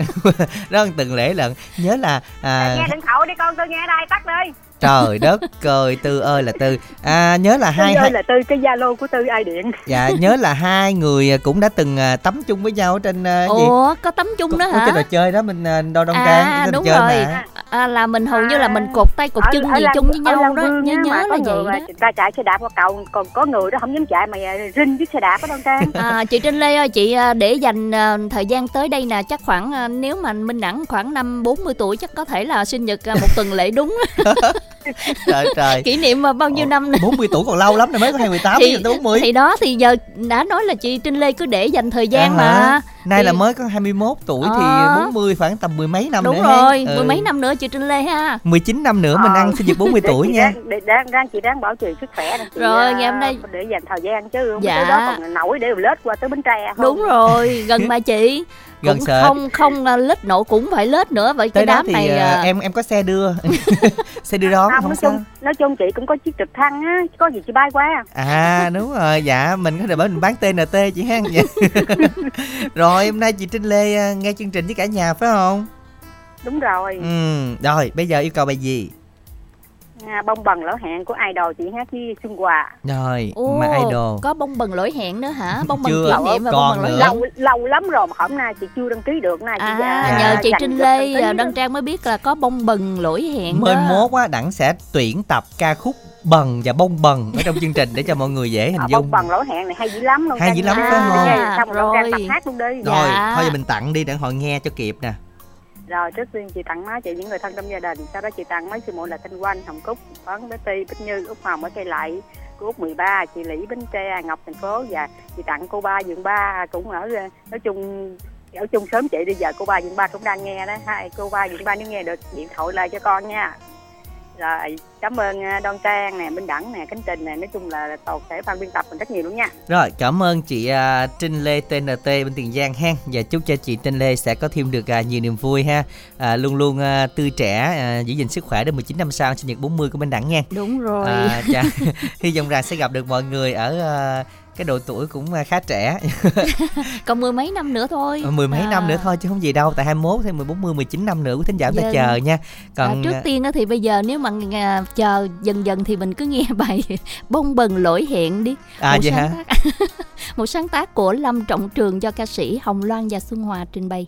Đó là từng lễ lận. Nhớ là à, nghe điện thoại đi con tôi nghe đây tắt đi Trời đất trời Tư ơi là Tư. À, Nhớ là hai, Tư ơi hai là tư cái zalo của tư ai điện? Dạ nhớ là hai người cũng đã từng à, tắm chung với nhau ở trên à, gì? Ủa có tấm chung đó hả cái trò chơi đó mình à, đo đông À, trang đúng chơi rồi. mà. à, là mình hầu như là mình cột tay cột Ở- chân ở gì Lan- chung với nhau đó nhớ nhớ mà là có vậy người đó. người ta chạy xe đạp qua cầu còn có người đó không dám chạy mà rinh chiếc xe đạp ở Đông Trang. À, chị Trinh Lê ơi, chị à, để dành à, thời gian tới đây nè, chắc khoảng à, nếu mà Minh Đẳng khoảng năm 40 tuổi chắc có thể là sinh nhật à, một tuần lễ đúng Trời trời kỷ niệm mà bao nhiêu Ồ, năm nữa. 40 tuổi còn lâu lắm này mới có 28 thì, giờ tới 40 thì đó thì giờ đã nói là chị Trinh Lê cứ để dành thời gian À mà hả? Nay thì- là mới có 21 tuổi thì Ờ. 40 khoảng tầm mười mấy năm đúng nữa rồi hen. Ừ. mười mấy năm nữa chị Trinh Lê ha 19 năm nữa mình Ờ. ăn sinh nhật 40 tuổi nha đang, để, đang, đang chị đang bảo trì sức khỏe này chị, Rồi, à, ngày hôm nay- để dành thời gian chứ không Dạ. tới đó còn nổi để lết qua tới Bến Tre không đúng rồi gần mà chị Gần cũng sệt. không không à, lết nộ cũng phải lết nữa vậy Tới cái đó đám thì này à, à, em em có xe đưa Xe đưa đón không, không nói sao chung nói chung chị cũng có chiếc trực thăng á có gì chị bay qua À đúng rồi dạ mình có thể bảo mình bán TNT chị ha dạ. Rồi hôm nay chị Trinh Lê à, nghe chương trình với cả nhà phải không? Đúng rồi. Ừ rồi bây giờ yêu cầu bài gì? À, bông bần lỡ hẹn của idol chị hát với Xuân Hòa Rồi Ồ, mà idol. có bông bần lỗi hẹn nữa hả? Bông bần Chưa, kỷ niệm và còn bông bần lỗi lâu lâu lắm rồi mà hôm nay chị chưa đăng ký được. Nay chị À, à, nhờ chị Trinh Lê đăng à, đó. Đăng Trang mới biết là có bông bần lỗi hẹn Mới mốt á đẳng sẽ tuyển tập ca khúc bần và bông bần ở trong chương trình để cho mọi người dễ hình à, dung. bông bần lỡ hẹn này hay dữ lắm luôn Hay dữ lắm, phải không? À, xong rồi tập hát luôn đi. Rồi Dạ. thôi giờ mình tặng đi để họ nghe cho kịp nè. Rồi trước tiên chị tặng má chị những người thân trong gia đình sau đó chị tặng mấy sư muội là thanh quanh hồng cúc phấn bé ti bích như út hồng ở cây lại cô út 13 chị lý bến tre ngọc thành phố và chị tặng cô ba dượng ba cũng ở nói chung ở chung sớm chị đi giờ cô ba dượng ba cũng đang nghe đó. Hai cô ba dượng ba nếu nghe được điện thoại lại cho con nha rồi cảm ơn ờ, đoan trang nè minh đẳng nè cánh trình nè nói chung là toàn thể ban biên tập mình rất nhiều luôn nha Rồi cảm ơn chị à, Trinh Lê TNT bên Tiền Giang ha Và chúc cho chị Trinh Lê sẽ có thêm được à, nhiều niềm vui ha à, Luôn luôn à, tươi trẻ, à, giữ gìn sức khỏe đến 19 năm sau sinh nhật 40 của bên đẳng nha Đúng rồi. à, dạ. Hy vọng rằng sẽ gặp được mọi người ở à, cái độ tuổi cũng à, khá trẻ Còn mười mấy năm nữa thôi. Mười mấy À. năm nữa thôi chứ không gì đâu Tại 21 thêm 14, 10, 19 năm nữa quý thính giả ta Vâng. chờ nha Còn Còn trước à, tiên á thì bây giờ nếu mà à, chờ dần dần thì mình cứ nghe bài bông bần lỗi hẹn đi. À một vậy sáng hả tác một sáng tác của Lâm Trọng Trường do ca sĩ Hồng Loan và Xuân Hòa trình bày.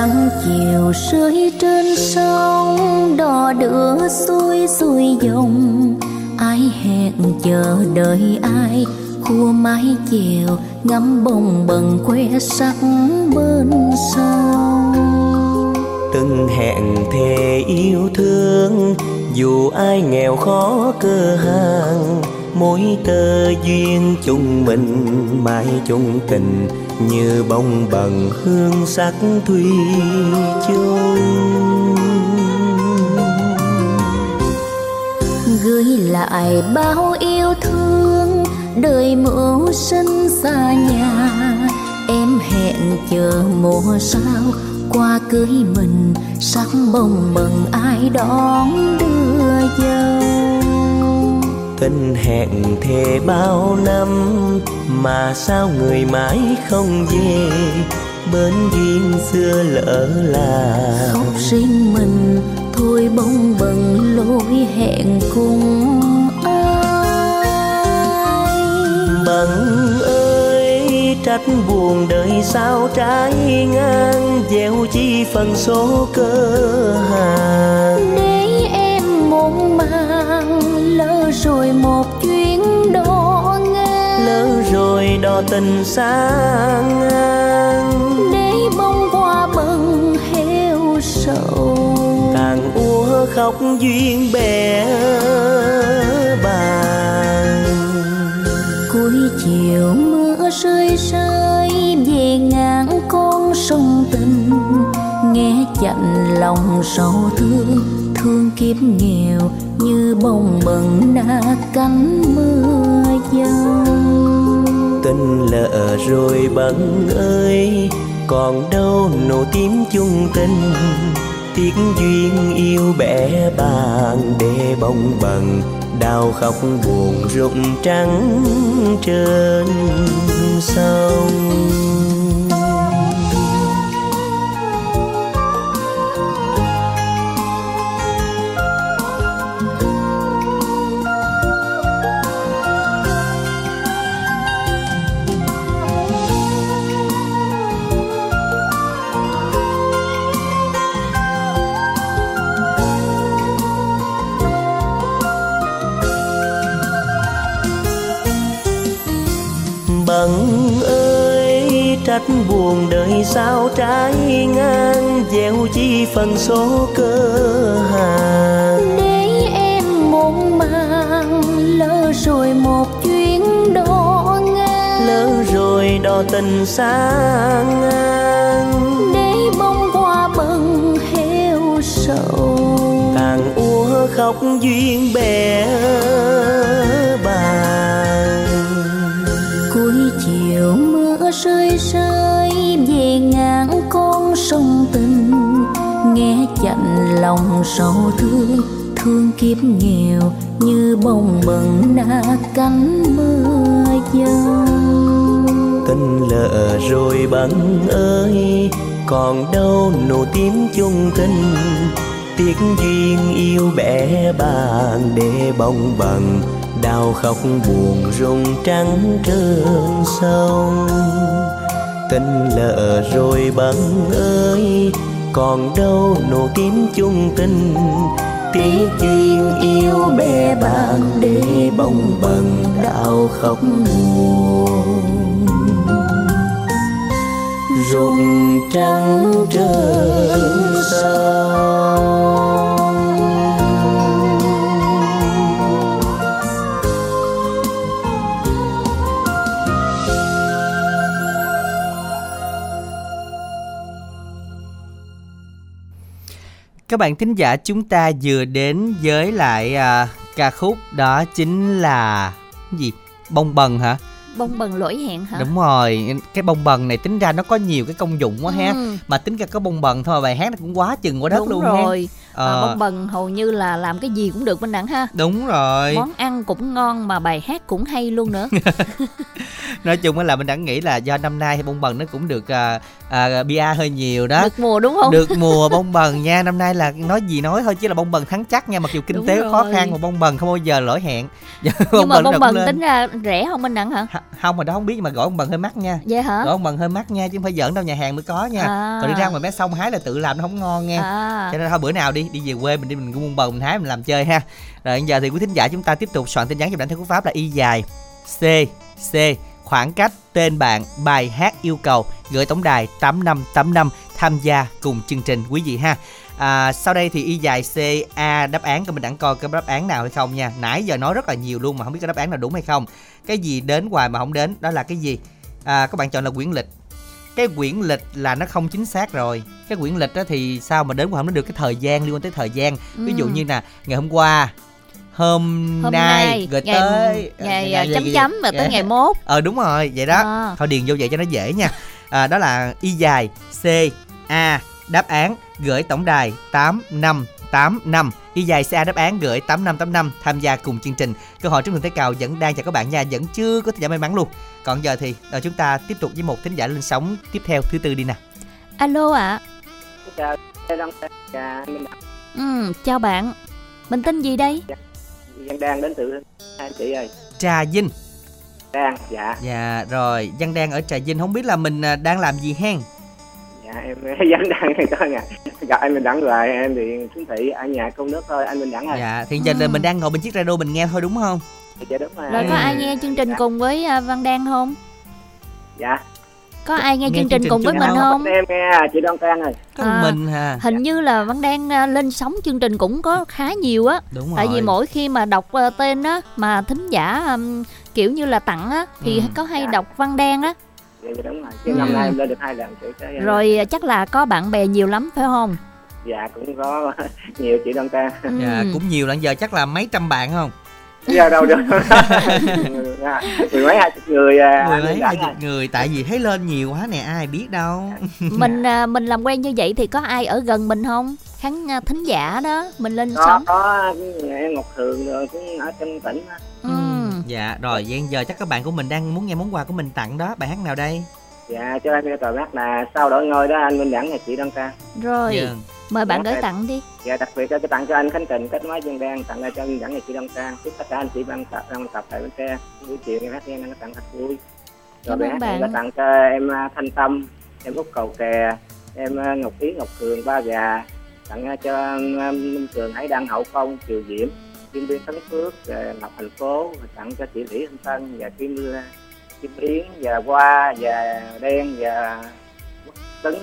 Nắng chiều rơi trên sông, đò đưa xuôi xuôi dòng. Ai hẹn chờ đợi ai, khua mái chiều ngắm bông bần que sắc bên sông. Từng hẹn thề yêu thương, dù ai nghèo khó cơ hàng mối tơ duyên chung mình, mãi chung tình, như bông bần hương sắc thủy chung. Gửi lại bao yêu thương, đời mưu sinh xa nhà. Em hẹn chờ mùa sao, qua cưới mình, sắc bông bần ai đón đưa dâu tình hẹn thề bao năm mà sao người mãi không về? Bên duyên xưa lỡ là khóc riêng mình thôi bông bần lối hẹn cùng ai? Bằng ơi trách buồn đời sao trái ngang gieo chi phần số cơ hàng rồi một chuyến đò ngang. Lỡ rồi đò tình xa ngang. Để bông hoa bần heo sầu. Càng úa khóc duyên bè bàn cuối chiều mưa rơi rơi về ngang con sông tình. Nghe chạnh lòng sầu thương thương kiếp nghèo như bông bần đã cánh mưa giông tình lỡ rồi bận ơi, còn đâu nụ tím chung tình. Tiếc duyên yêu bẻ bàn để bông bần, đau khóc buồn rụng trắng trên sông. Buồn đời sao trái ngang gieo chi phần số cơ hàng. Để em muộn màng lỡ rồi một chuyến đò ngang. Lỡ rồi đò tình xa ngang. Để bông hoa bần heo sầu. Càng úa khóc duyên bè rơi rơi về ngàn con sông tình. Nghe chạnh lòng sầu thương thương kiếp nghèo như bông bần đã cánh mưa dâng. Tình lỡ rồi bận ơi, còn đâu nụ tím chung tình. Tiếc duyên yêu bẻ bàn để bông bần đau khóc buồn rung trắng trơn sông tình lỡ rồi bận ơi, còn đâu nụ tím chung tình. Tiếng duyên yêu bé bạn để bồng bần đau khóc buồn. Rụng trắng trơn sông Các bạn thính giả chúng ta vừa đến với lại à, ca khúc đó chính là gì? Bông bần hả? bông bần lỗi hẹn hả Đúng rồi, cái bông bần này tính ra nó có nhiều cái công dụng quá ha. Ừ. Mà tính ra có bông bần thôi mà bài hát nó cũng quá chừng quá đất đúng luôn rồi ha. À, bông bần hầu như là làm cái gì cũng được bên đẳng ha. Đúng rồi. món ăn cũng ngon mà bài hát cũng hay luôn nữa. Nói chung là mình đã nghĩ là do năm nay thì bông bần nó cũng được à, à, bia hơi nhiều đó. được mùa đúng không? Được mùa bông bần nha. Năm nay là nói gì nói thôi chứ là bông bần thắng chắc nha. Mặc dù kinh Đúng tế khó rồi. khăn mà bông bần không bao giờ lỗi hẹn. Nhưng mà bông bần tính ra rẻ không bên đẳng hả? H- không mà đó không biết nhưng mà gỏi bông bần hơi mắc nha. Vậy hả? Gỏi bông bần hơi mắc nha chứ không phải giỡn đâu nhà hàng mới có nha. À. còn đi ra ngoài mé sông hái là tự làm nó không ngon nha à. Cho nên thôi bữa nào đi đi về quê mình đi mình cũng buôn bần mình hái mình làm chơi ha. Rồi bây giờ thì quý thính giả chúng ta tiếp tục soạn tin nhắn cho bản thân cú pháp là y dài c c khoảng cách tên bạn bài hát yêu cầu gửi tổng đài 8585 tham gia cùng chương trình quý vị ha. À, sau đây thì y dài c a đáp án của mình đã coi cái đáp án nào hay không nha. Nãy giờ nói rất là nhiều luôn mà không biết cái đáp án nào đúng hay không. Cái gì đến hoài mà không đến đó là cái gì? À, các bạn chọn là quyển lịch cái quyển lịch là nó không chính xác rồi. Cái quyển lịch đó thì sao mà đến hoài không đến được cái thời gian liên quan tới thời gian. Ví dụ Ừ. như là ngày hôm qua hôm, hôm nay, nay rồi ngày, tới ngày, ờ, à, chấm chấm và tới ngày mốt. Ờ đúng rồi vậy đó. À. thôi điền vô vậy cho nó dễ nha. À, đó là y dài c a đáp án gửi tổng đài tám năm tám năm. Y dài ca đáp án gửi tám năm tám năm tham gia cùng chương trình. Cơ hội trúng thưởng thế cào vẫn đang chờ các bạn nha vẫn chưa có thính giả may mắn luôn. Còn giờ thì ờ, chúng ta tiếp tục với một thính giả lên sóng tiếp theo thứ tư đi nè. Alo ạ. Đạt ừ, chào bạn. Mình tên gì đây? Văn đang đến từ hai chị ơi. Trà vinh. Đang, dạ. Dạ rồi, Văn đang ở Trà Vinh. Không biết là mình à, đang làm gì hen? Dạ, em Văn đang thì coi nè. Gặp anh Minh Đẳng rồi, em thì xuống thị ở nhà công nước thôi, anh Minh Đẳng ơi. Dạ, thì giờ là mình đang ngồi bên chiếc radio mình nghe thôi đúng không? Dạ đúng rồi. Rồi có ai nghe chương trình cùng với à, Văn Đan không? Dạ. Có ai nghe, Nghe chương chương trình cùng với mình không? Em nghe chị Đoan Trang ơi. Có À, mình hà. Hình như là Văn Đan à, lên sóng chương trình cũng có khá nhiều á. Đúng rồi. Tại vì mỗi khi mà đọc à, tên á mà thính giả kiểu như là tặng á thì Ừ. có hay Dạ. đọc Văn Đan á. Dạ, dạ đúng rồi. Chứ Ừ. năm nay em lên được hai lần chị cái Rồi à, chắc là có bạn bè nhiều lắm phải không? Dạ cũng có nhiều chị Trang. Dạ, Ừ. cũng nhiều lần giờ chắc là mấy trăm bạn không? Giờ đâu được. Dạ, Mười mấy hai chục người à, Mười mấy hai chục người tại vì thấy lên nhiều quá nè ai biết đâu. mình à, mình làm quen như vậy thì có ai ở gần mình không? Khán thính giả đó, mình lên Có, sóng. có em Ngọc Thường rồi cũng ở trong tỉnh á. Ừ. Dạ rồi, vậy giờ chắc các bạn của mình đang muốn nghe món quà của mình tặng đó, bài hát nào đây? Dạ cho em nghe tờ hát là sau đổi ngôi đó anh Minh Đẳng và chị Đoan Trang. Rồi, Dạ. mời bạn Dạ, gửi tặng đi. Dạ đặc biệt là cái tặng cho anh Khánh Trình kết nối dân đen tặng cho Minh Đẳng và chị Đoan Trang chúc tất cả anh chị ban tập ban tập tại bến tre buổi chiều em hát nghe năng tặng thật vui. Rồi bài hát này là tặng cho em à, Thanh Tâm, em Út Cầu Kè, em à, Ngọc Yến Ngọc Cường Ba Gà, tặng cho à, Minh Trường Hải Đăng Hậu Công Kiều Diễm, chuyên viên thoát phước à, lập thành phố tặng cho chị thủy thanh tân và kim à, kim yến và hoa và đen và quốc tấn,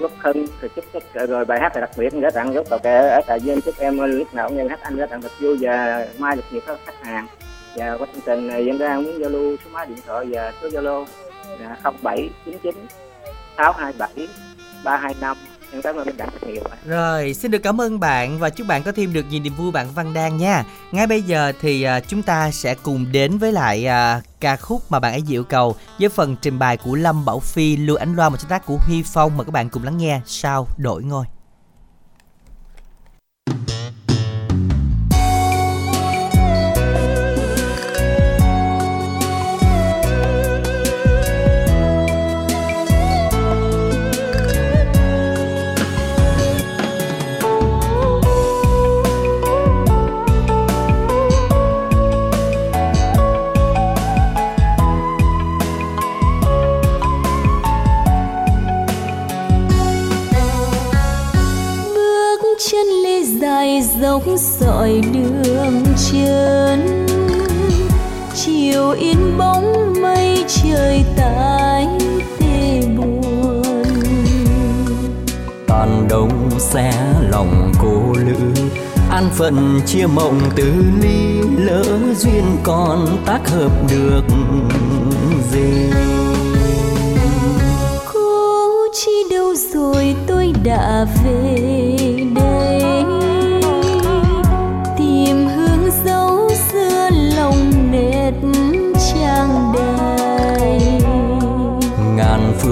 quốc hưng thì chúc chúc rồi bài hát này đặc biệt gửi tặng giúp tàu kè ở tại dương chúc em à, lúc nào cũng nghe hát anh gửi tặng thật vui và mai được nhiều khách hàng. Và có chương trình dân ra muốn giao lưu, số máy điện thoại và số zalo 0799 627 325 em cảm ơn minh đẳng rất nhiều. Rồi, xin được cảm ơn bạn và chúc bạn có thêm được nhiều niềm vui bạn Văn Đan nha. Ngay bây giờ thì à, chúng ta sẽ cùng đến với lại à, ca khúc mà bạn ấy yêu cầu với phần trình bày của Lâm Bảo Phi, Lưu Ánh Loan một sáng tác của Huy Phong mà các bạn cùng lắng nghe sau đổi ngôi. Dốc dọi đường trơn. Chiều in bóng mây trời tái tê buồn. Tàn đông xé lòng cô lữ an phận chia mộng từ ly lỡ duyên còn tác hợp được gì? Cô chi đâu rồi tôi đã về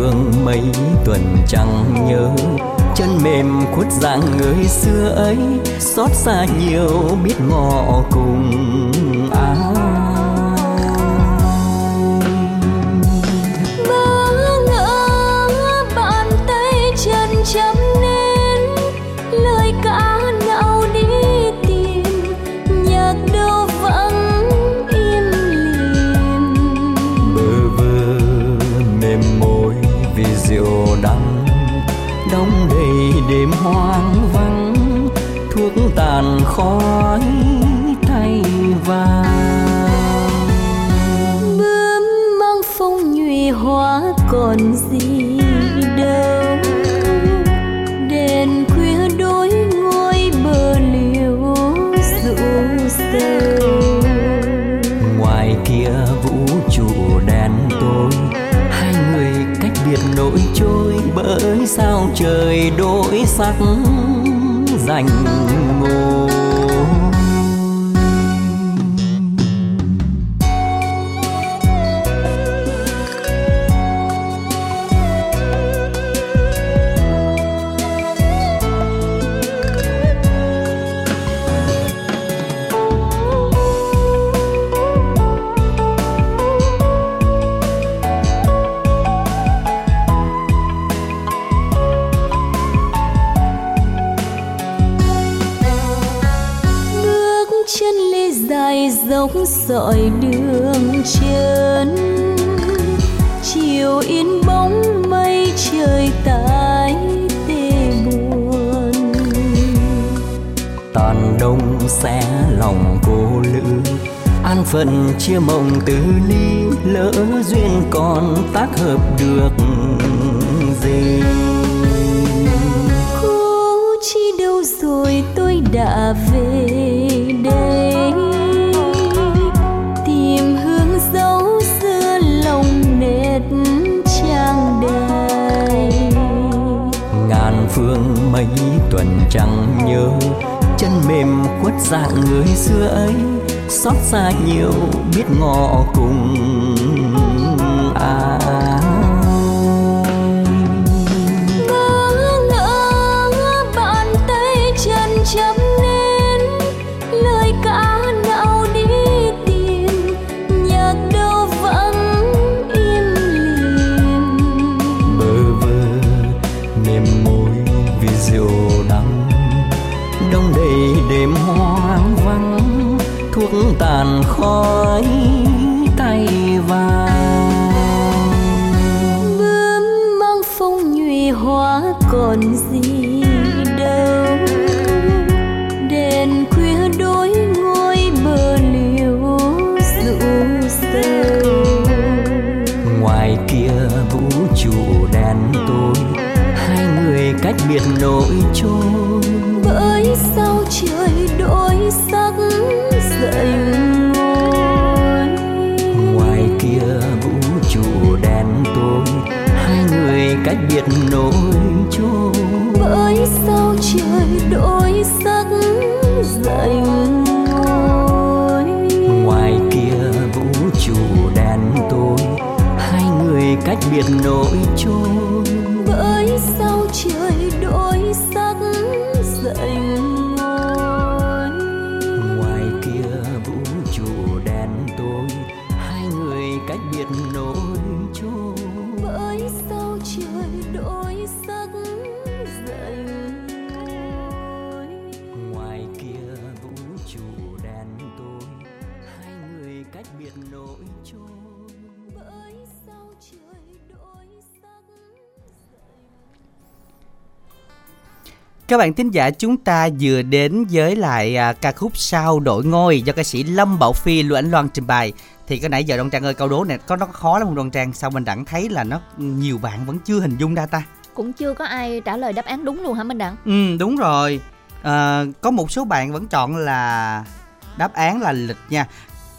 phương mấy tuần chẳng nhớ. Chân mềm khuất dạng người xưa ấy, xót xa nhiều biết ngọ cùng ai sắc dành ngồi. Phận chia mộng từ ly lỡ duyên còn tác hợp được gì? Cô chi đâu rồi tôi đã về đây? Tìm hướng dấu xưa lòng nét trang đầy. Ngàn phương mấy tuần chẳng nhớ chân mềm khuất dạng người xưa ấy xót xa nhiều biết ngọ cùng. Tàn khói tay vàng. Bướm mang phong nhụy hoa còn gì đâu. Đèn khuya đôi ngôi bờ liễu ru sâu. Ngoài kia vũ trụ đen tối hai người cách biệt nỗi biệt nỗi trôi bởi sao trời đổi sắc ngồi ngoài kia vũ trụ đen tối hai người cách biệt nỗi trôi bạn thính giả chúng ta vừa đến với lại à, ca khúc Sao đổi ngôi do ca sĩ Lâm Bảo Phi Lưu Ánh Loan trình bày. Thì cái nãy giờ Đoan Trang ơi câu đố này có nó khó lắm không Đoan Trang? Sao mình đẳng thấy là nó nhiều bạn vẫn chưa hình dung ra ta? cũng chưa có ai trả lời đáp án đúng luôn hả Minh Đặng Ừ đúng rồi. À, có một số bạn vẫn chọn là đáp án là lịch nha.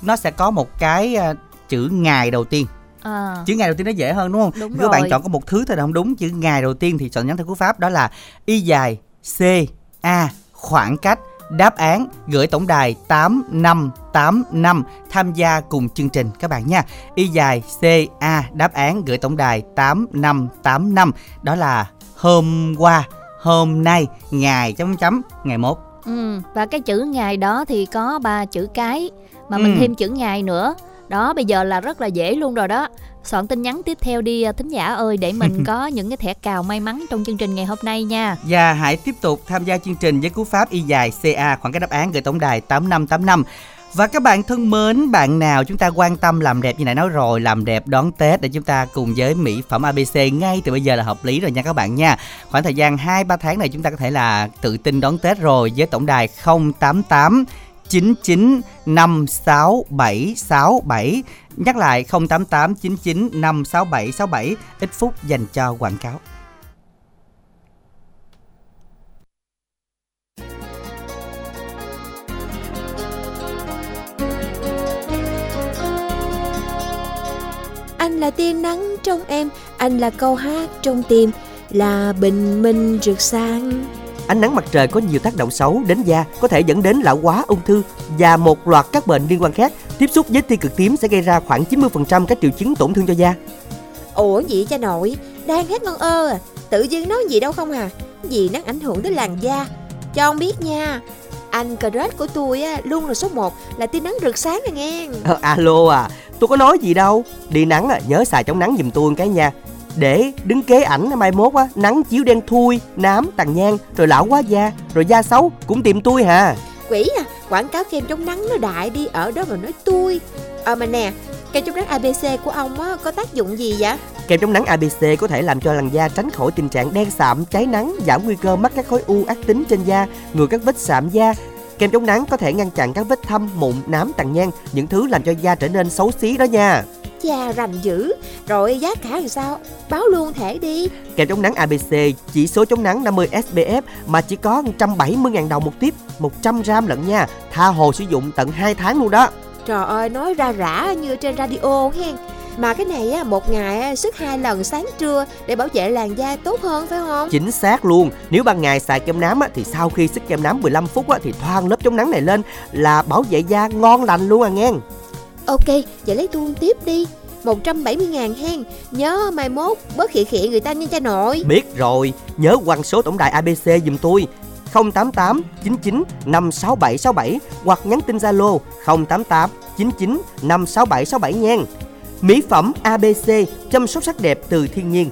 Nó sẽ có một cái à, chữ ngày đầu tiên. à, Chữ ngày đầu tiên nó dễ hơn đúng không? Đúng Nếu bạn chọn có một thứ thôi là không đúng, chữ ngày đầu tiên thì chọn nhắn theo cú pháp đó là y dài C A khoảng cách đáp án gửi tổng đài 8585 tham gia cùng chương trình các bạn nha. Y dài C A đáp án gửi tổng đài 8585 đó là hôm qua, hôm nay, ngày chấm chấm ngày mốt. ừ. và cái chữ ngày đó thì có ba chữ cái mà mình Ừ. thêm chữ ngày nữa đó bây giờ là rất là dễ luôn rồi đó soạn tin nhắn tiếp theo đi à, thính giả ơi để mình có những cái thẻ cào may mắn trong chương trình ngày hôm nay nha Và hãy tiếp tục tham gia chương trình với cú pháp y dài CA khoảng cách đáp án gửi tổng đài 8585. Và các bạn thân mến, bạn nào chúng ta quan tâm làm đẹp như nãy nói rồi, làm đẹp đón Tết để chúng ta cùng với mỹ phẩm ABC ngay từ bây giờ là hợp lý rồi nha các bạn nha. Khoảng thời gian 2 3 tháng này chúng ta có thể là tự tin đón Tết rồi với tổng đài 088 99 56767 Nhắc lại 088 56767 Ít phút dành cho quảng cáo. Anh là tia nắng trong em, anh là câu hát trong tim, là bình minh rực sáng. Ánh nắng mặt trời có nhiều tác động xấu đến da, có thể dẫn đến lão hóa, ung thư và một loạt các bệnh liên quan khác. Tiếp xúc với tia cực tím sẽ gây ra khoảng 90% các triệu chứng tổn thương cho da. Ủa gì cha nội, đang hát ngon ơ à, tự dưng nói gì đâu không à, gì nắng ảnh hưởng đến làn da. Cho ông biết nha, anh crush của tôi á, luôn là số 1 là tia nắng rực sáng à nghe. Ờ, alo à, tôi có nói gì đâu. Đi nắng à, nhớ xài chống nắng giùm tôi một cái nha. Để đứng kế ảnh mai mốt á, nắng chiếu đen thui, nám, tàn nhang, rồi lão hóa da, rồi da xấu cũng tìm tôi hà. Quỷ à, quảng cáo kem chống nắng nó đại đi ở đó mà nói tôi ờ mà nè kem chống nắng abc của ông á có tác dụng gì vậy Kem chống nắng ABC có thể làm cho làn da tránh khỏi tình trạng đen sạm, cháy nắng, giảm nguy cơ mắc các khối u ác tính trên da, ngừa các vết sạm da. Kem chống nắng có thể ngăn chặn các vết thâm, mụn, nám, tàn nhang, những thứ làm cho da trở nên xấu xí đó nha. Chà rành dữ Rồi giá cả làm sao Báo luôn thẻ đi Kem chống nắng ABC chỉ số chống nắng 50 SPF mà chỉ có 170.000 đồng một tiếp, 100 gram lận nha. Tha hồ sử dụng tận 2 tháng luôn đó. Trời ơi nói ra rã như trên radio hen Mà cái này á, một ngày á, sức hai lần sáng trưa Để bảo vệ làn da tốt hơn phải không Chính xác luôn. Nếu ban ngày xài kem nám á, thì sau khi xức kem nám 15 phút á, thì thoang lớp chống nắng này lên là bảo vệ da ngon lành luôn à nghe. Ok vậy lấy tuôn tiếp đi. 170 ngàn hen. Nhớ mai mốt bớt khịa khịa người ta nha cha nội. Biết rồi, nhớ quăng số tổng đài ABC giùm tôi. 088 99 567 67 hoặc nhắn tin Zalo 088 99 567 67 nha. Mỹ phẩm ABC chăm sóc sắc đẹp từ thiên nhiên.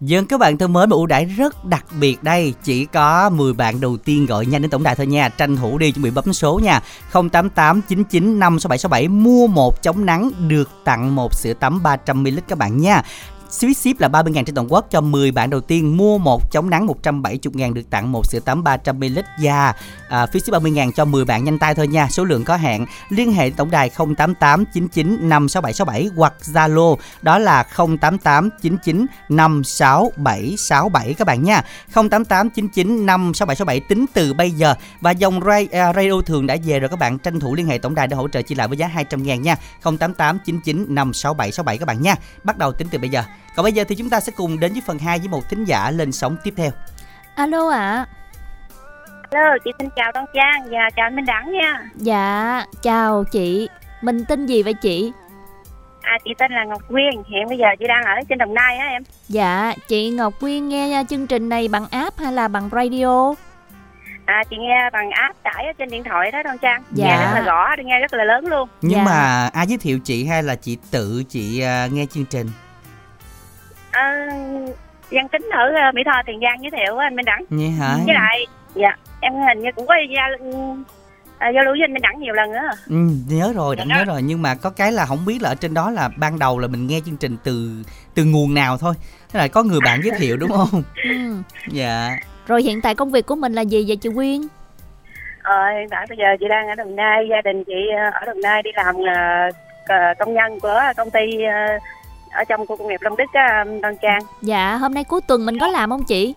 Dân các bạn thân mến, một ưu đãi rất đặc biệt đây Chỉ có 10 bạn đầu tiên gọi nhanh đến tổng đài thôi nha. Tranh thủ đi chuẩn bị bấm số nha. 088 99 56767 Mua một chống nắng được tặng một sữa tắm 300ml các bạn nha. Sweet ship là 30.000 trên toàn quốc cho 10 bạn đầu tiên mua một chống nắng 170.000 được tặng một sữa tắm 300ml da. à, phí ship 30.000 cho 10 bạn nhanh tay thôi nha. Số lượng có hạn. Liên hệ tổng đài 088 99 56767 hoặc Zalo đó là 088 99 56767 các bạn nha. 088 99 56767 tính từ bây giờ. Và dòng à, radio thường đã về rồi các bạn. Tranh thủ liên hệ tổng đài để hỗ trợ chi lại với giá 200 000 nha. 088 99 56767 các bạn nha. Bắt đầu tính từ bây giờ còn bây giờ thì chúng ta sẽ cùng đến với phần 2 với một thính giả lên sóng tiếp theo alo ạ Hello, chị xin chào Đoan Trang và chào anh Minh Đẳng nha. dạ chào chị mình tên gì vậy chị À, chị tên là Ngọc Quyên, hiện bây giờ chị đang ở trên Đồng Nai á em. dạ chị ngọc quyên nghe chương trình này bằng app hay là bằng radio À, chị nghe bằng app tải ở trên điện thoại đó Đoan Trang. Dạ. Nghe rất là rõ, nghe rất là lớn luôn. nhưng Dạ. mà ai giới thiệu chị hay là chị tự chị à, nghe chương trình À, Văn Tính ở ờ, Mỹ Tho, Tiền Giang giới thiệu anh Minh Đẳng. nghe hả Với lại, dạ, em hình như cũng có giao, à, giao lưu với anh Minh Đẳng nhiều lần nữa. ừ, nhớ rồi đã Dạ. nhớ rồi nhưng mà có cái là không biết là ở trên đó là ban đầu là mình nghe chương trình từ từ nguồn nào thôi Thế là có người bạn giới thiệu đúng không ừ. dạ rồi hiện tại công việc của mình là gì vậy chị quyên Ờ, hiện tại bây giờ chị đang ở Đồng Nai, gia đình chị ờ, ở Đồng Nai đi làm ờ, công nhân của công ty ở trong khu công nghiệp Long Đức á, Đoan Trang. dạ hôm nay cuối tuần mình có làm không chị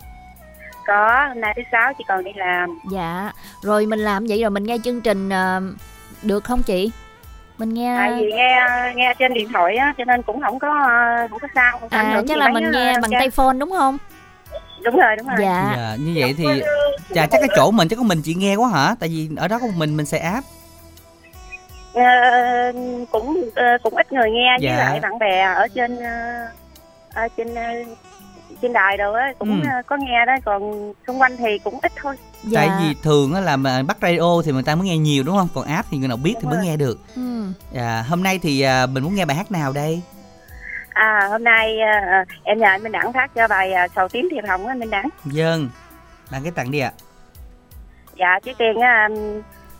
Có, hôm nay thứ sáu chị còn đi làm. dạ rồi mình làm vậy rồi mình nghe chương trình ờ, được không chị mình nghe Tại vì nghe nghe trên điện thoại á, cho nên cũng không có không có sao. Không à chắc là mình nghe bằng tay phone đúng không Đúng rồi, đúng rồi. dạ dạ như vậy thì chà chắc cái chỗ mình chắc có mình chị nghe quá hả tại vì ở đó có một mình mình xài app Ờ, cũng ờ, cũng ít người nghe Dạ. với lại bạn bè ở trên ở trên ờ, trên đài đâu á cũng Ừ. có nghe đó còn xung quanh thì cũng ít thôi dạ tại vì thường á là mà bắt radio thì người ta mới nghe nhiều đúng không còn app thì người nào biết thì Đúng mới rồi. nghe được ừ. dạ hôm nay thì à, mình muốn nghe bài hát nào đây à hôm nay em nhờ anh Minh Đẳng phát cho bài sầu tím thiệp hồng á anh Minh Đẳng dân bạn cái tặng đi ạ dạ trước tiên á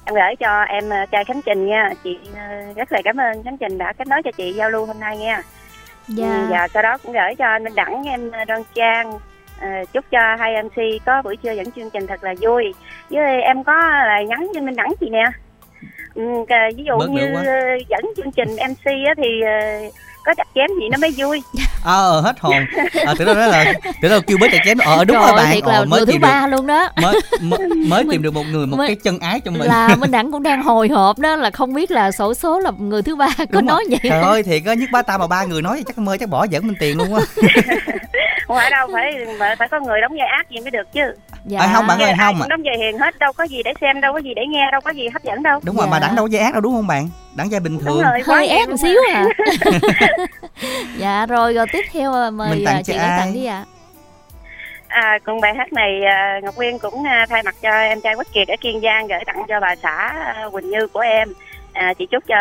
em- gửi cho em ờ, trai Khánh Trình nha. Chị ờ, rất là cảm ơn Khánh Trình đã kết nối cho chị giao lưu hôm nay nha. Dạ. Và sau đó cũng gửi cho anh Minh Đẳng em ờ, Đoan Trang Ờ, chúc cho hai MC có buổi trưa dẫn chương trình thật là vui. Với em có là nhắn cho Minh Đẳng chị nè. Ừ, ví dụ Bớt như ờ, dẫn chương trình MC á, thì ờ, có chặt chém gì nó mới vui. Ờ hết hồn. Ờ tưởng đâu đó là tưởng đâu kêu bớt chặt chém. Ờ đúng Trời rồi bạn. là ờ, mới người thứ ba luôn đó. mới mới, mới tìm được một người một Mới- cái chân ái cho mình. là minh đẳng cũng đang hồi hộp đó là không biết là sổ số là người thứ ba có Đúng nói rồi. vậy. Trời ơi thiệt á nhất ba ta mà ba người nói thì chắc mơ chắc bỏ dẫn mình tiền luôn á. Không phải đâu phải phải, phải có người đóng vai ác gì mới được chứ dạ Ờ, không, bạn ơi, không cũng ạ. đóng vai hiền hết đâu có gì để xem đâu có gì để nghe đâu có gì hấp dẫn đâu đúng rồi Dạ. mà đẳng đâu có dây ác đâu đúng không bạn đẳng dây bình thường rồi hơi ép một xíu à dạ rồi rồi tiếp theo à, mời Mình tặng à, cho chị ai? tặng đi ạ À, còn bài hát này à, Ngọc Nguyên cũng à, thay mặt cho em trai Quốc Kiệt ở Kiên Giang gửi tặng cho bà xã à, Quỳnh Như của em. À, chị chúc cho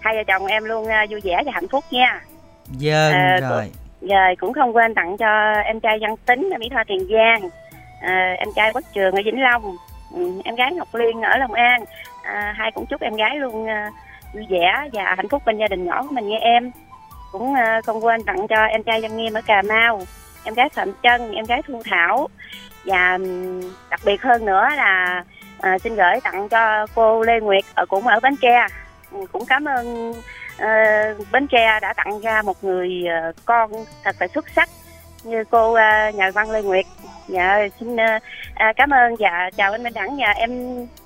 hai vợ chồng em luôn à, vui vẻ và hạnh phúc nha. dân Ờ, rồi rồi cũng không quên tặng cho em trai văn tính ở mỹ tho tiền giang à, em trai quốc trường ở vĩnh long. Ừ, em gái ngọc liên ở long an. À, hai cũng chúc em gái luôn à, vui vẻ và hạnh phúc bên gia đình nhỏ của mình nghe em. Cũng à, không quên tặng cho em trai văn nghiêm ở cà mau. Em gái phạm chân em gái thu thảo. Và đặc biệt hơn nữa là à, xin gửi tặng cho cô lê nguyệt ở cũng ở bến tre. Ừ, cũng cảm ơn uh, bến tre đã tặng ra một người uh, con thật là xuất sắc như cô ờ, nhà văn lê nguyệt dạ xin ờ, à, cảm ơn và chào anh minh đẳng và em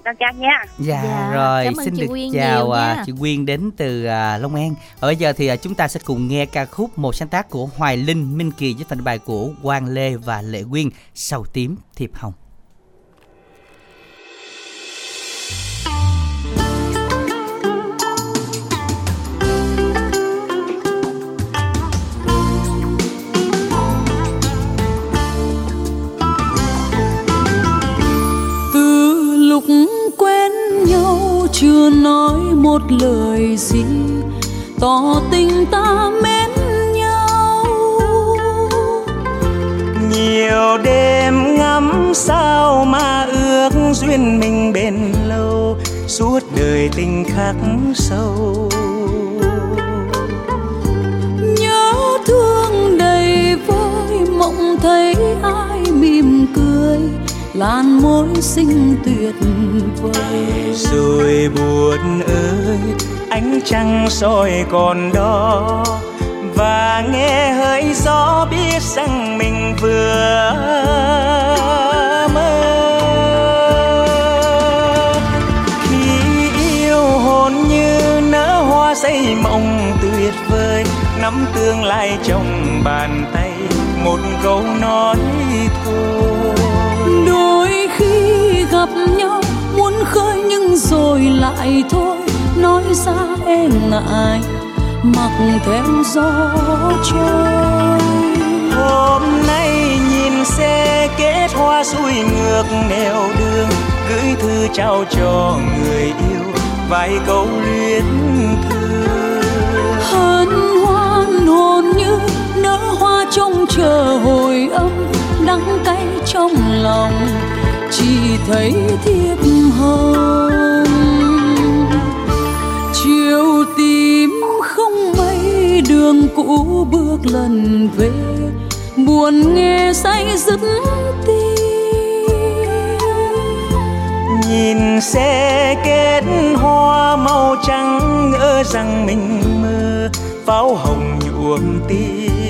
đăng trang nha Dạ, Dạ, rồi cảm ơn xin chị được Quyên chào nhiều à, nha. chị Quyên đến từ à, Long An. Và bây giờ thì à, chúng ta sẽ cùng nghe ca khúc một sáng tác của Hoài Linh, Minh Kỳ với phần bài của Quang Lê và Lệ Quyên, Sầu tím thiệp hồng. Quen nhau chưa nói một lời gì, tỏ tình ta mến nhau. Nhiều đêm ngắm sao mà ước duyên mình bền lâu, suốt đời tình khắc sâu. Nhớ thương đầy vơi, mộng thấy ai mỉm cười làn môi xinh tuyệt vời. Rồi buồn ơi, ánh trăng soi còn đó. Và nghe hơi gió biết rằng mình vừa mơ. Khi yêu hồn như nở hoa xây mộng tuyệt vời, nắm tương lai trong bàn tay một câu nói thôi gặp nhau muốn khơi nhưng rồi lại thôi. Nói ra e ngại mặc theo gió trôi. Hôm nay nhìn xe kết hoa xuôi ngược nẻo đường gửi thư trao cho người yêu vài câu luyến thương. Hân hoan hồn như nở hoa trông chờ hồi âm đắng cay trong lòng chỉ thấy thiệp hồng. Chiều tím không mây đường cũ bước lần về, buồn nghe say dứt tim. Nhìn xe kết hoa màu trắng, ngỡ rằng mình mơ, pháo hồng nhuộm tim.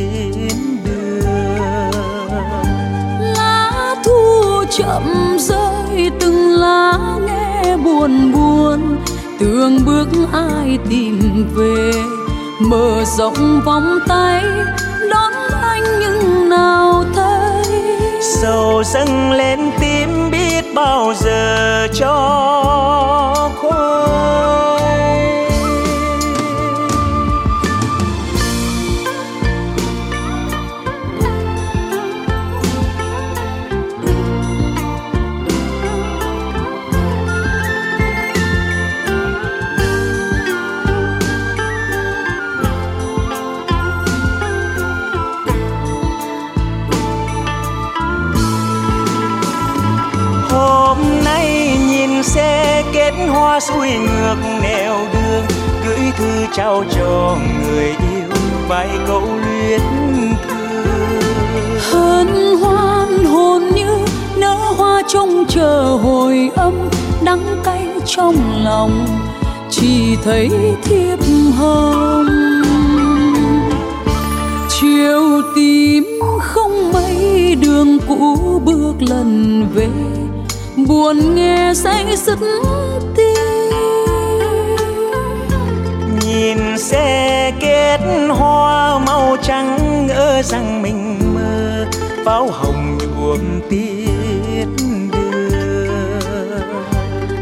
Chậm rơi, từng lá nghe buồn buồn. Tương bước ai tìm về, mở rộng vòng tay, đón anh nhưng nào thấy. Sầu dâng lên tim biết bao giờ cho. Xuôi ngược nẻo đường, gửi thư trao cho người yêu vài câu luyến thương. Hân hoan hồn như nở hoa trông chờ hồi âm, đắng cay trong lòng, chỉ thấy thiệp hồng. Chiều tím không mây đường cũ bước lần về, buồn nghe say sứt xe kết hoa màu trắng ngỡ rằng mình mơ pháo hồng nhuộm tiết đường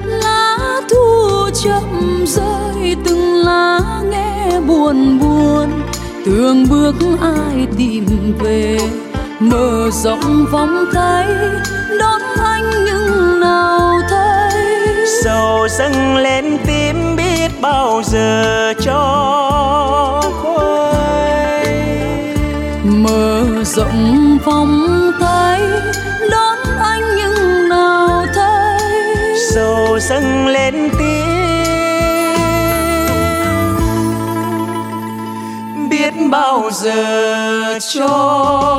lá thu chậm rơi từng lá nghe buồn buồn. Tưởng bước ai tìm về mở rộng vòng tay. Đón anh nhưng nào thấy? Sầu dâng lên tim biết bao giờ cho vòng tay, đón anh nhưng nào thấy. Sầu dâng lên tiếng, biết bao giờ cho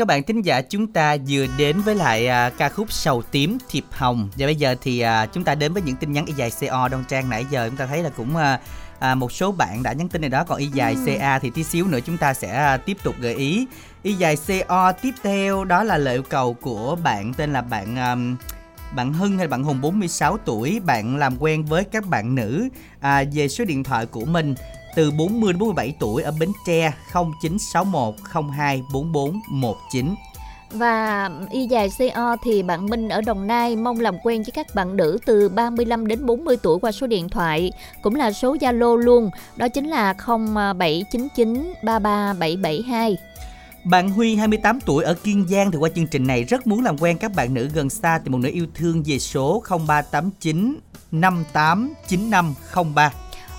các bạn thính giả chúng ta vừa đến với lại à, ca khúc Sầu tím thiệp hồng. Và bây giờ thì à, chúng ta đến với những tin nhắn y dài CO Đoan Trang nãy giờ. Chúng ta thấy là cũng à, à, một số bạn đã nhắn tin này đó. Còn y dài Ừ. CA thì tí xíu nữa chúng ta sẽ à, tiếp tục gợi ý. Y dài CO tiếp theo đó là lời yêu cầu của bạn tên là bạn à, bạn Hưng hay bạn Hùng 46 tuổi. Bạn làm quen với các bạn nữ à, về số điện thoại của mình từ 40 đến 47 tuổi ở Bến Tre 0961 02 44 19 Và y dài CO thì bạn Minh ở Đồng Nai mong làm quen với các bạn nữ từ 35 đến 40 tuổi qua số điện thoại cũng là số Zalo luôn, đó chính là 0799 33772. Bạn Huy 28 tuổi ở Kiên Giang thì qua chương trình này rất muốn làm quen các bạn nữ gần xa tìm một nửa yêu thương về số 0389 589503.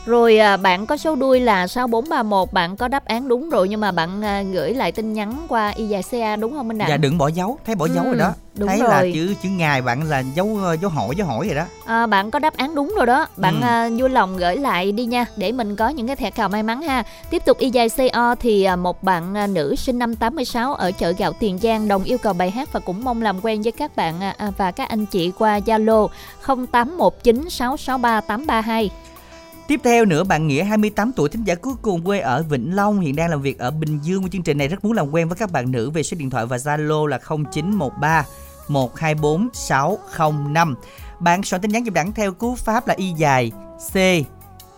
Rồi à, bạn có số đuôi là 6431, bạn có đáp án đúng rồi nhưng mà bạn à, gửi lại tin nhắn qua y dài CA đúng không Minh Đặng? Dạ đừng bỏ dấu, thấy bỏ dấu Ừ, rồi đó. đúng thấy rồi. là chữ chữ ngài bạn là dấu dấu hỏi dấu hỏi rồi đó. À, bạn có đáp án đúng rồi đó bạn Ừ. à, vui lòng gửi lại đi nha để mình có những cái thẻ cào may mắn ha tiếp tục y dài co thì một bạn nữ sinh năm 86 ở chợ gạo tiền giang đồng yêu cầu bài hát và cũng mong làm quen với các bạn và các anh chị qua zalo 0819 663 832 Tiếp theo nữa, bạn Nghĩa 28 tuổi, thính giả cuối cùng quê ở Vĩnh Long, hiện đang làm việc ở Bình Dương. của chương trình này rất muốn làm quen với các bạn nữ về số điện thoại và Zalo là 0913 124 605. Bạn soạn tin nhắn dùm đẳng theo cú pháp là y dài, C,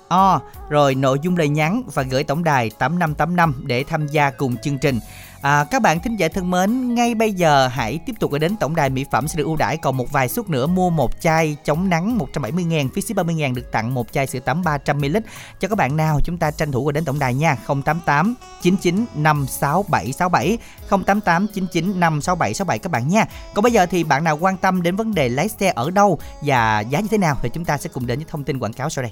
O, rồi nội dung lời nhắn và gửi tổng đài 8585 để tham gia cùng chương trình. À, các bạn thính giả thân mến, ngay bây giờ hãy tiếp tục gửi đến tổng đài mỹ phẩm sẽ được ưu đãi còn một vài suất nữa mua một chai chống nắng 170 000 phí ship 30 000 được tặng một chai sữa tắm 300 ml cho các bạn nào chúng ta tranh thủ gọi đến tổng đài nha 088 99 56767 088 99 56767 các bạn nha. Còn bây giờ thì bạn nào quan tâm đến vấn đề lái xe ở đâu và giá như thế nào thì chúng ta sẽ cùng đến với thông tin quảng cáo sau đây.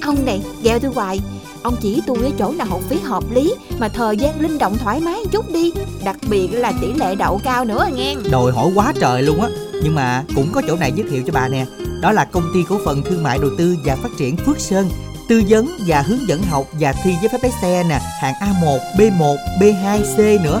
Ông này gheo tôi hoài. Ông chỉ tôi ở chỗ nào học phí hợp lý Mà thời gian linh động thoải mái chút đi. Đặc biệt là tỷ lệ đậu cao nữa nghe. Đòi hỏi quá trời luôn á. Nhưng mà cũng có chỗ này giới thiệu cho bà nè. Đó là công ty cổ phần thương mại đầu tư và phát triển Phước Sơn. Tư vấn và hướng dẫn học và thi giấy phép lái xe nè. Hạng A1, B1, B2, C nữa.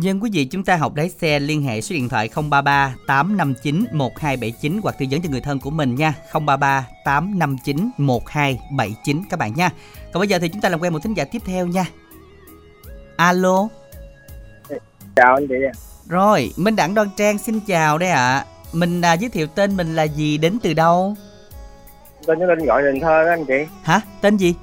Dân quý vị chúng ta học lái xe liên hệ số điện thoại 033 859 1279 hoặc tư vấn cho người thân của mình nha. 033 859 1279 các bạn nha. Còn bây giờ thì chúng ta làm quen một thính giả tiếp theo nha. Alo, chào anh chị Rồi, Minh Đẳng Đoan Trang xin chào đây ạ. Mình à, giới thiệu tên mình là gì, đến từ đâu? tên Vũ Linh gọi Cần Thơ đó anh chị Hả? Tên gì?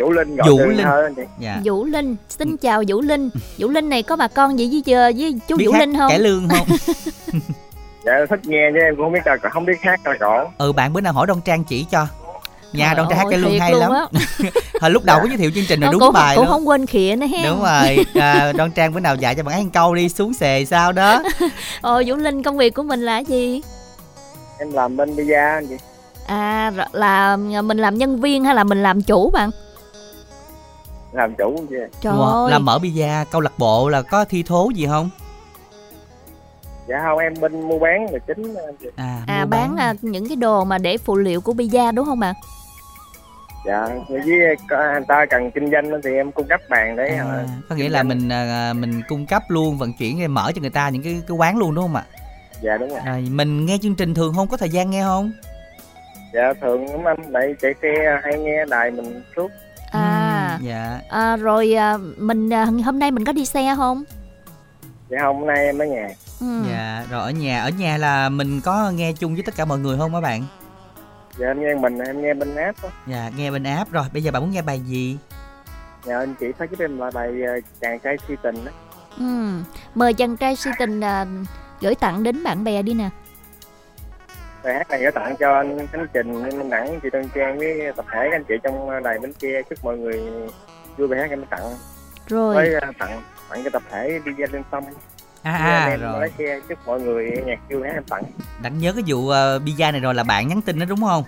Vũ Linh gọi Vũ Linh. Chị Dạ. Vũ Linh, xin chào Vũ Linh. Vũ Linh này có bà con gì với chờ với chú Biết Vũ Linh không? cải lương không? dạ thích nghe chứ em cũng không biết ca không biết hát ca cổ ừ, bạn bữa nào hỏi Đoan Trang chỉ cho. Nhà Trời Đoan Trang hát cải lương hay luôn lắm. Hồi lúc đầu có giới thiệu chương trình rồi đúng cũng, bài cũng luôn. không quên khịa nữa ha. Đúng rồi, à, Đoan Trang bữa nào dạy cho bạn ấy một câu đi xuống xề sao đó. Ờ, Vũ Linh công việc của mình là gì? em làm bên pizza anh chị À là mình làm nhân viên hay là mình làm chủ bạn? Làm chủ Trời Wow, ơi. Làm mở pizza câu lạc bộ là có thi thố gì không? dạ không em bên mua bán là chính À, À mua bán à, những cái đồ mà để phụ liệu của pizza đúng không bạn? dạ với có anh ta cần kinh doanh thì em cung cấp bàn để À, ờ, có nghĩa là mình à, mình cung cấp luôn vận chuyển mở cho người ta những cái cái quán luôn đúng không ạ? dạ đúng rồi Rồi mình nghe chương trình thường không có thời gian nghe không? dạ thường lắm anh tại chạy xe hay nghe đài mình suốt À, Dạ. à rồi à, mình à, hôm nay mình có đi xe không? dạ không hôm nay em ở nhà Ừ. Dạ, rồi ở nhà ở nhà là mình có nghe chung với tất cả mọi người không các bạn? dạ em nghe mình em nghe bên app đó. Dạ, nghe bên app rồi. Bây giờ bạn muốn nghe bài gì? dạ anh chị phải giúp em lại bài ờ, chàng trai si tình đó Ừ. Mời chàng trai si tình à, gửi tặng đến bạn bè đi nè. Bài hát này gửi tặng cho anh Khánh Trình, anh Minh Đẳng, chị Tân Trang với tập thể các anh chị trong đài Bến Tre. Chúc mọi người vui bài hát em tặng. Rồi. với ờ, tặng tặng cho tập thể đi ra lên sông. À, à, rồi. xe chúc mọi người nhạc vui hát em tặng. Đặng nhớ cái vụ uh, pizza này rồi là bạn nhắn tin đó đúng không?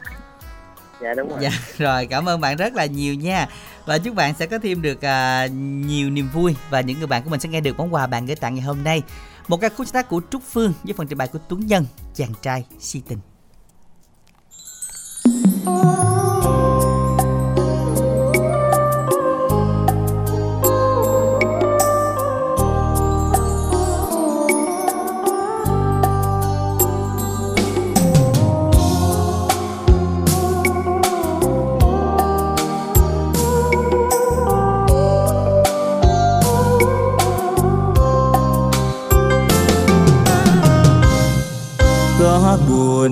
dạ đúng rồi. Dạ, rồi cảm ơn bạn rất là nhiều nha. Và chúc bạn sẽ có thêm được à, nhiều niềm vui Và những người bạn của mình sẽ nghe được món quà bạn gửi tặng ngày hôm nay một ca khúc sáng tác của Trúc Phương với phần trình bày của Tuấn Nhân, Chàng trai si tình. Oh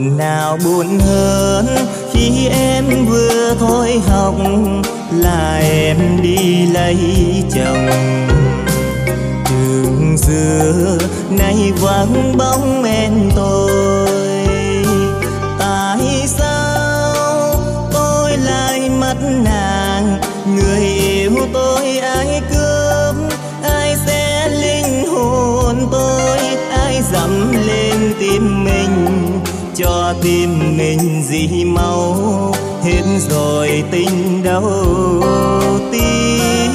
buồn nào buồn hơn khi em vừa thôi học, là em đi lấy chồng. Đường xưa nay vắng bóng em tôi, tại sao tôi lại mất nàng? Người yêu tôi ai cứ cho tim mình dì máu hết rồi tình đầu tiên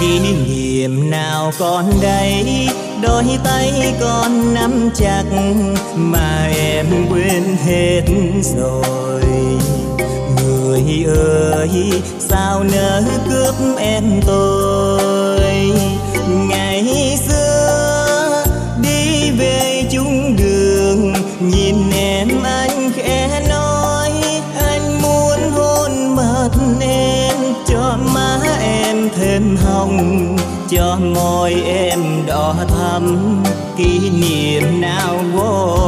kỷ niệm nào còn đây, đôi tay con nắm chặt mà em quên hết rồi. Người ơi, sao nỡ cướp em tôi? Ngày cho môi em đỏ thắm kỷ niệm nào vô.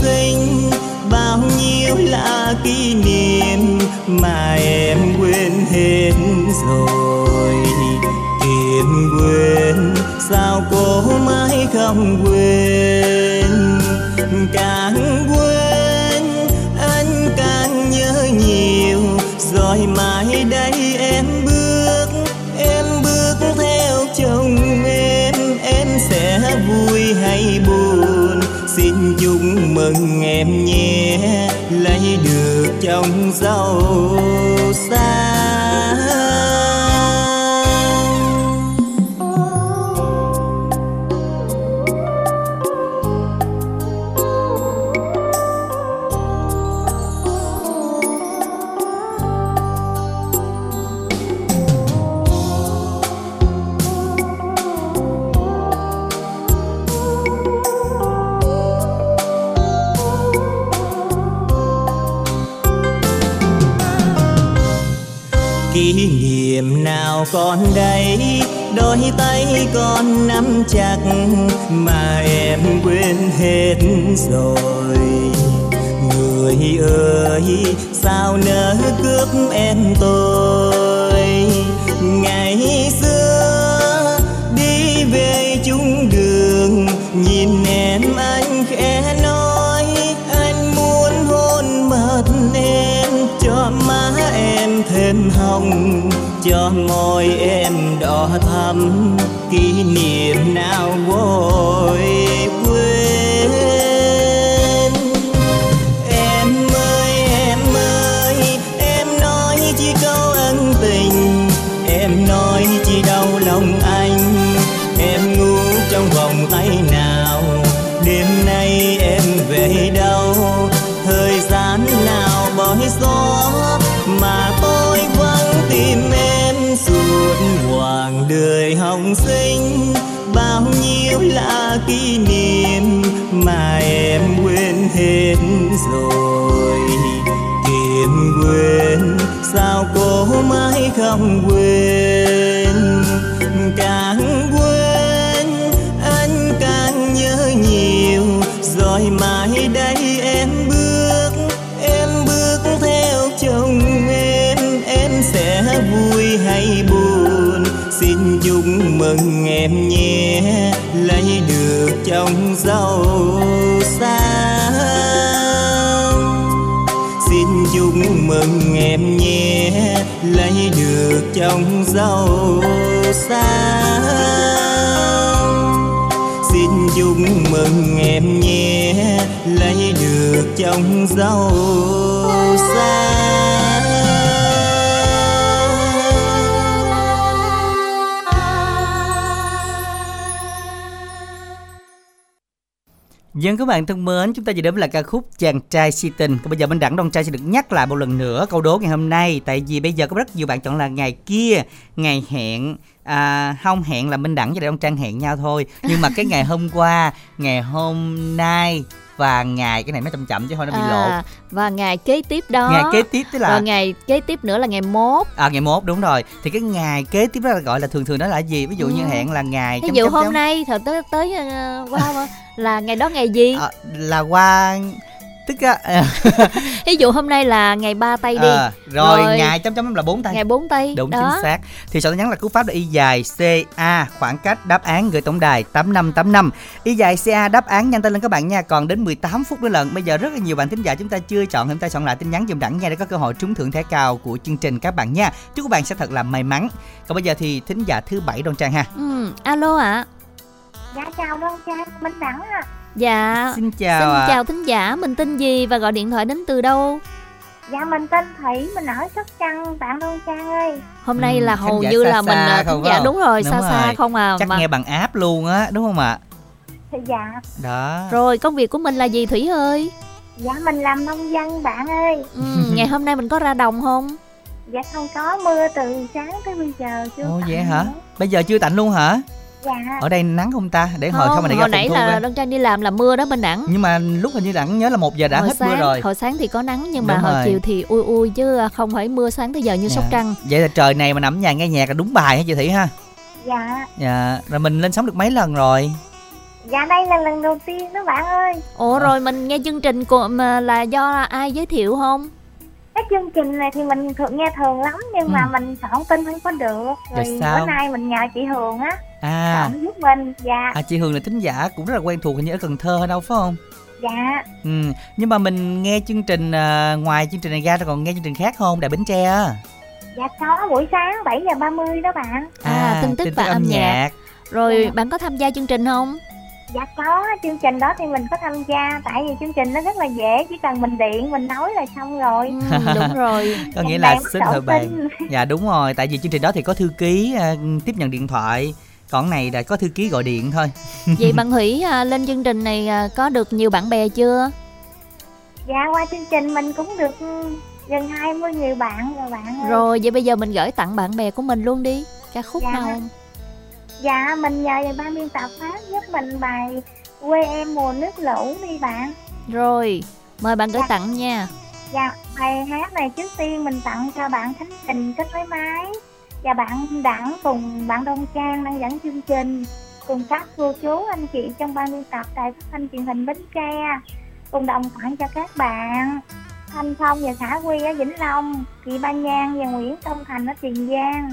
Sinh, bao nhiêu là kỷ niệm mà em quên hết rồi. Tìm quên sao cô mãi không quên? Càng quên, anh càng nhớ nhiều, rồi mà chúc mừng em nhé lấy được chồng giàu. Tay con nắm chặt mà em quên hết rồi. Người ơi, sao nỡ cướp em tôi? Ngày xưa đi về chung đường, nhìn em anh khẽ nói, anh muốn hôn mật em, cho má em thêm hồng cho môi em đỏ thắm kỷ niệm nào vô. Đời sinh, bao nhiêu là kỷ niệm mà em quên hết rồi. Kiềm quên sao cô mãi không quên? Mừng em nhé, lấy được chồng giàu sang xin chúc mừng em nhé, lấy được chồng giàu sang xin chúc mừng em nhé, lấy được chồng giàu sang. Dân các bạn thân mến, chúng ta vừa đến với là ca khúc Chàng trai si tình. Còn bây giờ bên Đẳng Đông Trai sẽ được nhắc lại một lần nữa câu đố ngày hôm nay. Tại vì bây giờ có rất nhiều bạn chọn là ngày kia, ngày hẹn. À, không hẹn là Minh Đẳng và Đại ông Trang hẹn nhau thôi. Nhưng mà cái ngày hôm qua, ngày hôm nay và ngày cái này nó chậm chậm chứ thôi nó bị lộ. À, và ngày kế tiếp đó Ngày kế tiếp tức là và ngày kế tiếp nữa là ngày mốt À ngày mốt đúng rồi. Thì cái ngày kế tiếp đó là gọi là thường thường đó là gì? Ví dụ như Ừ. hẹn là ngày ví dụ chấm hôm chấm. nay thời tới tới ờ, qua là ngày đó ngày gì À, là qua tức á. Ví dụ hôm nay là ngày ba tây đi. Ờ, rồi, ngày chấm chấm là bốn tay. Ngày bốn tây đúng đó. chính xác. Thì tin nhắn là cú pháp là y dài ca khoảng cách đáp án gửi tổng đài tám năm tám năm. Y dài ca đáp án nhanh tay lên các bạn nha. Còn đến 18 phút nữa lần bây giờ rất là nhiều bạn thính giả chúng ta chưa chọn chúng ta soạn lại tin nhắn dùm đẳng nha để có cơ hội trúng thưởng thẻ cao của chương trình các bạn nha. Chúc các bạn sẽ thật là may mắn. Còn bây giờ thì thính giả thứ bảy đoan trang ha. Ừ alo ạ. Dạ chào Đoan Trang, Minh Đẳng à. Dạ xin chào xin ạ. chào thính giả mình tên gì và gọi điện thoại đến từ đâu Dạ mình tên Thủy, mình ở Sóc Trăng, bạn Đoan Trang ơi. hôm nay là khán hầu giả như xa là mình xa à, không thính phải giả không? đúng rồi Đúng xa xa rồi. không à chắc mà nghe bằng app luôn á đúng không ạ Thì dạ, đó rồi công việc của mình là gì thủy ơi dạ mình làm nông dân bạn ơi. ừ, ngày hôm nay mình có ra đồng không Dạ không có mưa từ sáng tới bây giờ chưa ồ vậy hả nữa. bây giờ chưa tạnh luôn hả Dạ. ở đây nắng không ta để hồi không mà để ra hồi nãy là. Đơn Trang đi làm là mưa đó bên đẳng nhưng mà lúc hình như đẳng nhớ là một giờ đã hồi hết sáng, mưa rồi hồi sáng thì có nắng nhưng mà Đúng hồi rồi. chiều thì ui ui chứ không phải mưa sáng tới giờ như sóc Dạ. trăng vậy là trời này mà nằm ở nhà nghe nhạc là đúng bài hả chị thủy ha Dạ, dạ rồi mình lên sóng được mấy lần rồi dạ đây là lần đầu tiên đó bạn ơi. ủa rồi mình nghe chương trình của mà là do ai giới thiệu không Cái chương trình này thì mình thường nghe thường lắm nhưng mà Ừ. mình soạn tin không có được. Rồi Rồi sao? bữa nay mình nhờ chị Hường á, à giúp mình. Dạ, à chị hường là thính giả cũng rất là quen thuộc hình như ở cần thơ hay đâu phải không dạ. ừ nhưng mà mình nghe chương trình à, ngoài chương trình này ra rồi còn nghe chương trình khác không đài bến tre á Dạ có buổi sáng 7 giờ 30 đó bạn. À, tin tức và âm nhạc. rồi Dạ. bạn có tham gia chương trình không Dạ có, chương trình đó thì mình có tham gia Tại vì chương trình nó rất là dễ Chỉ cần mình điện, mình nói là xong rồi ừ, đúng rồi có nghĩa là xin bàn tin. dạ đúng rồi tại vì chương trình đó thì có thư ký à, tiếp nhận điện thoại còn này là có thư ký gọi điện thôi. Vậy bạn thủy à, lên chương trình này à, có được nhiều bạn bè chưa? Dạ qua chương trình mình cũng được gần 20 người bạn rồi bạn ơi. Rồi vậy bây giờ mình gửi tặng bạn bè của mình luôn đi. Ca khúc Dạ. nào không? Dạ mình nhờ ban biên tập phát giúp mình bài Quê em mùa nước lũ đi bạn. Rồi mời bạn gửi Dạ. tặng nha. Dạ, bài hát này trước tiên mình tặng cho bạn Khánh Trình kết nối máy và bạn Đặng cùng bạn Đông Trang đang dẫn chương trình. Cùng các cô chú anh chị trong ban biên tập đài phát thanh truyền hình Bến Tre. Cùng đồng khoản cho các bạn. Thanh Phong và Khả Quy ở Vĩnh Long, chị Ba Nhan và Nguyễn Công Thành ở Tiền Giang,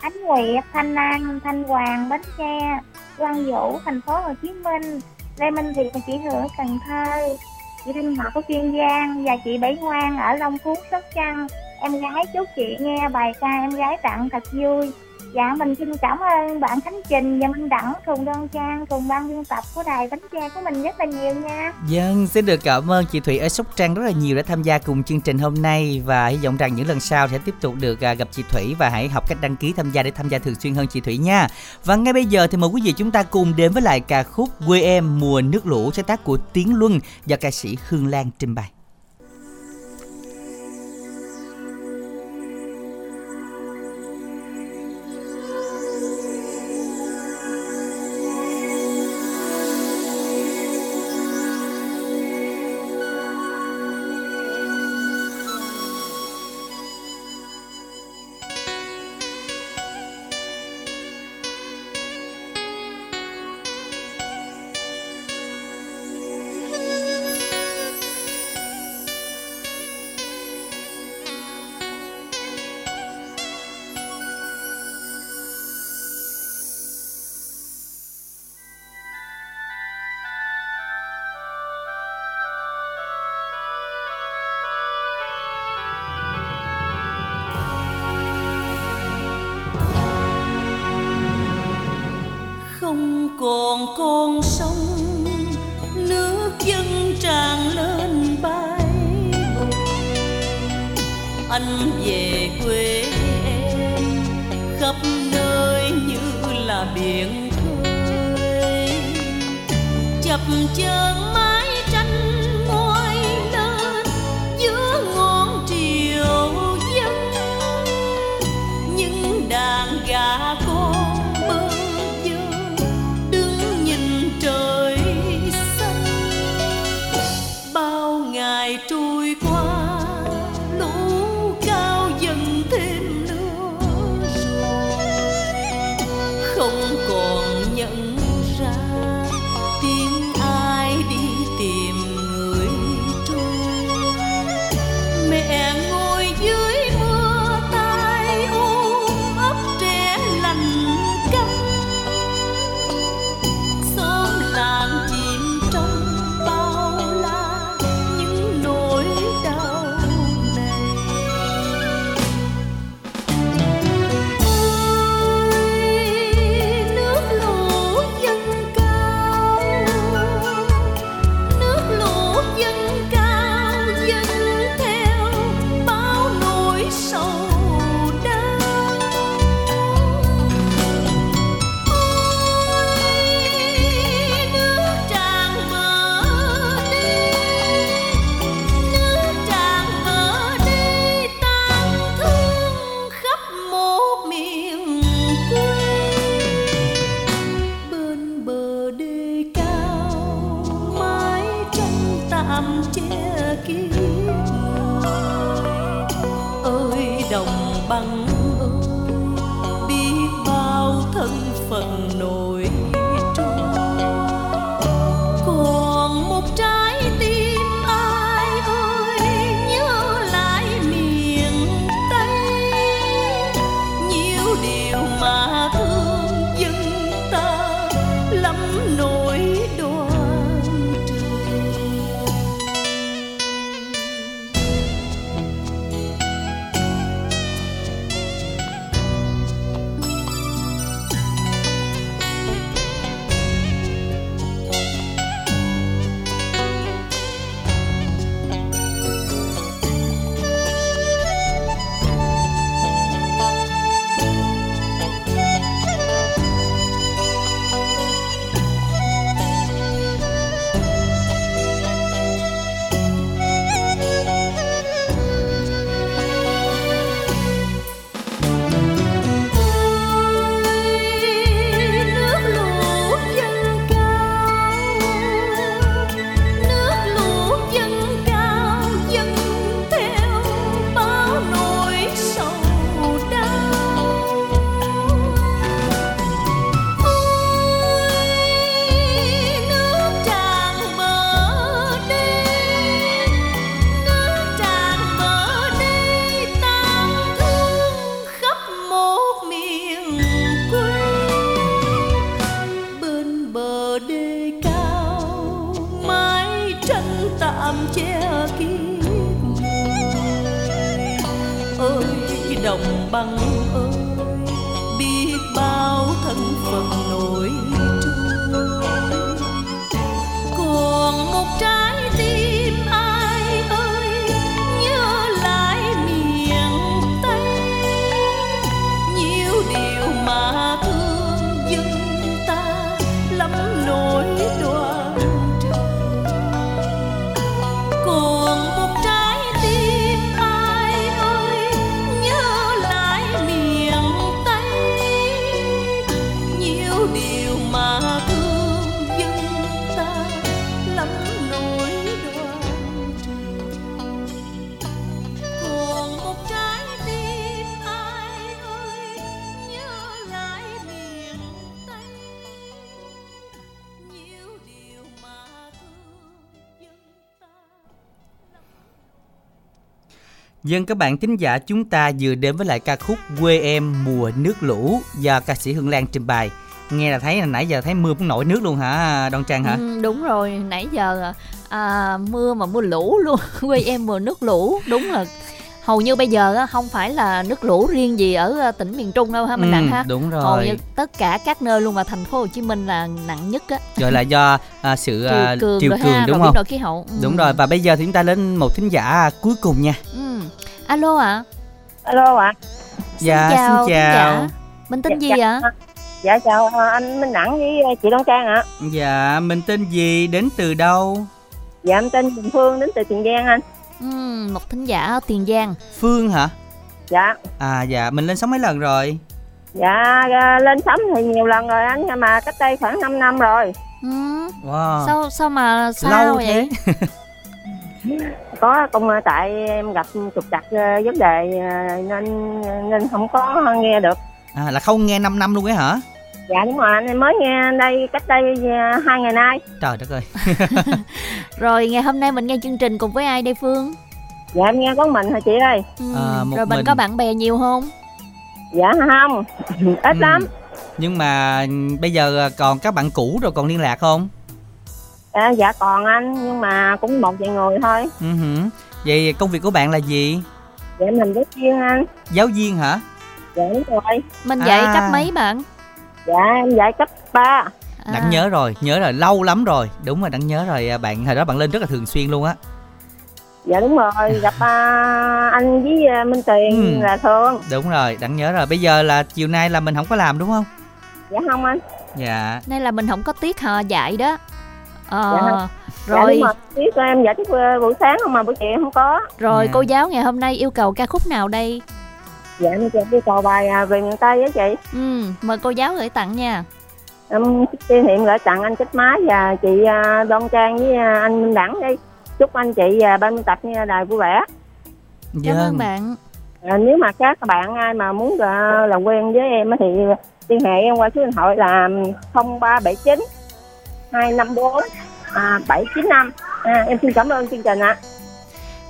Ánh Nguyệt, Thanh An, Thanh Hoàng, Bến Tre, Quang Vũ, thành phố Hồ Chí Minh, Lê Minh Việt và chị Hưởng ở Cần Thơ, chị Thanh Ngọc ở Kiên Giang và chị Bảy Ngoan ở Long Phú, Sóc Trăng. Em gái chúc chị nghe bài ca em gái tặng thật vui. Dạ mình xin cảm ơn bạn Khánh Trình và Minh Đẳng cùng đơn Trang cùng ban biên tập của đài Bánh trang của mình rất là nhiều nha. Dân xin được cảm ơn chị Thủy ở Sóc Trăng rất là nhiều đã tham gia cùng chương trình hôm nay và hy vọng rằng những lần sau sẽ tiếp tục được à, gặp chị Thủy và hãy học cách đăng ký tham gia để tham gia thường xuyên hơn chị Thủy nha. Và ngay bây giờ thì mời quý vị chúng ta cùng đến với lại ca khúc Quê em mùa nước lũ sáng tác của Tiến Luân do ca sĩ Hương Lan trình bày. Còn con sông, nước dâng tràn lên bãi bồi anh về quê em, khắp nơi như là biển khơi. Chập chờn Dân các bạn thính giả chúng ta vừa đến với lại ca khúc Quê em mùa nước lũ do ca sĩ Hương Lan trình bày. Nghe là thấy là nãy giờ thấy mưa cũng nổi nước luôn hả Đoan Trang hả? Ừ, đúng rồi nãy giờ à, mưa mà mưa lũ luôn quê em mùa nước lũ đúng là hầu như bây giờ á, không phải là nước lũ riêng gì ở à, tỉnh miền Trung đâu ha mình Ừ, đặng ha đúng rồi. hầu như tất cả các nơi luôn mà thành phố Hồ Chí Minh là nặng nhất á Rồi là do à, sự à, triều cường, triều cường ha, đúng không? biến đổi khí hậu ừ. Đúng rồi và bây giờ thì chúng ta đến một thính giả cuối cùng nha. Ừ. alo ạ alo ạ Dạ chào, xin chào. giả. mình tên gì ạ dạ chào ờ, anh Minh Đẳng với ờ, chị Đoan Trang ạ Dạ mình tên gì đến từ đâu? dạ em tên Quỳnh Phương đến từ Tiền Giang anh ừ, một thính giả ở Tiền Giang Phương hả? dạ À dạ mình lên sóng mấy lần rồi? dạ lên sóng thì nhiều lần rồi anh nhưng mà cách đây khoảng 5 năm rồi ừ. Wow. sao sao mà sao Lâu vậy thế. có công tại em gặp trục trặc ờ, vấn đề ờ, nên nên không có nghe được À là không nghe 5 năm luôn ấy hả? Dạ đúng rồi anh em mới nghe đây cách đây ờ, hai ngày nay Trời đất ơi. rồi ngày hôm nay mình nghe chương trình cùng với ai đây Phương dạ em nghe có mình hả chị ơi ừ. À, một rồi mình, mình. có bạn bè nhiều không dạ không ít Ừ. lắm Nhưng mà bây giờ còn các bạn cũ rồi còn liên lạc không? à, dạ còn anh nhưng mà cũng một vài người thôi Ừ hử. Vậy công việc của bạn là gì? dạ mình giáo viên anh Giáo viên hả? dạ đúng rồi mình dạy À. cấp mấy bạn dạ em dạy cấp 3 À. Đặng nhớ rồi, nhớ rồi, lâu lắm rồi. Đúng rồi, Đặng nhớ rồi. à, Bạn hồi đó bạn lên rất là thường xuyên luôn á. dạ đúng rồi gặp à, anh với à, Minh Tiền Ừ. là thường Đúng rồi, Đặng nhớ rồi. Bây giờ là chiều nay là mình không có làm đúng không? dạ không anh Dạ. Nay là mình không có tiết họ dạy đó ờ, Dạ không. dạ rồi rồi biết em dạy tiết à, buổi sáng không mà buổi chiều không có rồi Dạ. cô giáo ngày hôm nay yêu cầu ca khúc nào đây dạ em chị đi cầu bài à, về miền Tây á chị. Ừ, mời cô giáo gửi tặng nha. Em kỷ niệm gửi tặng anh Chích Má và chị à, Đoan Trang với à, anh Minh Đẳng đi chúc anh chị à, ban biên tập nghe đài vui vẻ. Cảm ơn bạn. À, nếu mà các bạn ai mà muốn à, làm quen với em á thì liên hệ em qua số điện thoại là 0379 254 à, 795 à, em xin cảm ơn chương trình ạ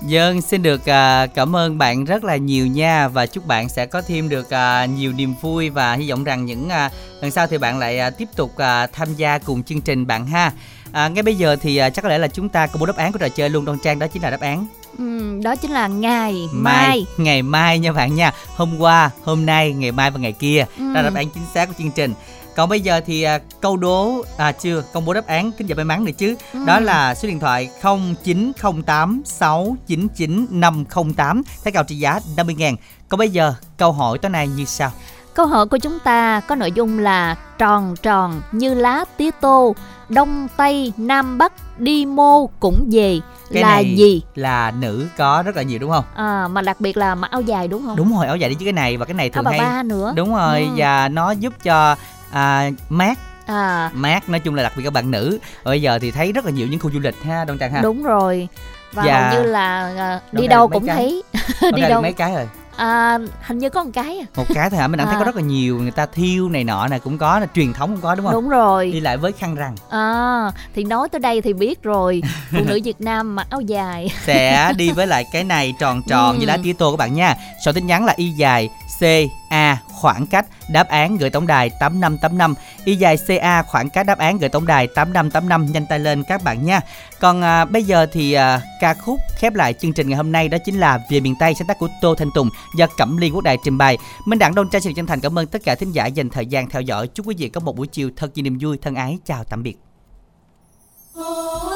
Dân xin được à, cảm ơn bạn rất là nhiều nha và chúc bạn sẽ có thêm được à, nhiều niềm vui và hy vọng rằng những à, lần sau thì bạn lại à, tiếp tục à, tham gia cùng chương trình bạn ha. À, ngay bây giờ thì à, chắc có lẽ là chúng ta công bố đáp án của trò chơi luôn Đoan Trang đó chính là đáp án ừ, đó chính là ngày mai. mai ngày mai nha bạn nha hôm qua hôm nay ngày mai và ngày kia Ừ. đó là đáp án chính xác của chương trình còn bây giờ thì à, câu đố à chưa công bố đáp án kính giả may mắn nữa chứ Ừ. đó là số điện thoại 0908 699 508 thái cao trị giá 50 ngàn còn bây giờ câu hỏi tối nay như sau Câu hỏi của chúng ta có nội dung là tròn tròn như lá tía tô, đông tây nam bắc đi mô cũng về cái là này gì? là nữ có rất là nhiều đúng không À, mà đặc biệt là mặc áo dài đúng không? đúng rồi áo dài đi chứ cái này và cái này Áo thường bà hay ba nữa. đúng rồi Ừ. và nó giúp cho à, mát À, mát nói chung là đặc biệt các bạn nữ bây giờ thì thấy rất là nhiều những khu du lịch ha Đông Trang ha đúng rồi. Và Dạ. hầu như là à, Đâu đi đâu cũng cái? thấy đi đâu mấy cái rồi à, hình như có một cái à. một cái thôi hả mình đang thấy À. có rất là nhiều người ta thiêu này nọ này cũng có là truyền thống cũng có đúng không Đúng rồi. đi lại với khăn rằn À, thì nói tới đây thì biết rồi phụ nữ Việt Nam mặc áo dài sẽ đi với lại cái này tròn tròn Ừ. như lá tía tô các bạn nha số tin nhắn là y dài c a khoảng cách đáp án gửi tổng đài 8585 y dài CA khoảng cách đáp án gửi tổng đài 8585 nhanh tay lên các bạn nha. Còn à, bây giờ thì à, ca khúc khép lại chương trình ngày hôm nay đó chính là Về miền Tây sáng tác của Tô Thanh Tùng do Cẩm ly Quốc Đại trình bày. Minh Đặng Đông Trang xin chân thành cảm ơn tất cả thính giả dành thời gian theo dõi. Chúc quý vị có một buổi chiều thật nhiều niềm vui, thân ái. Chào tạm biệt. Oh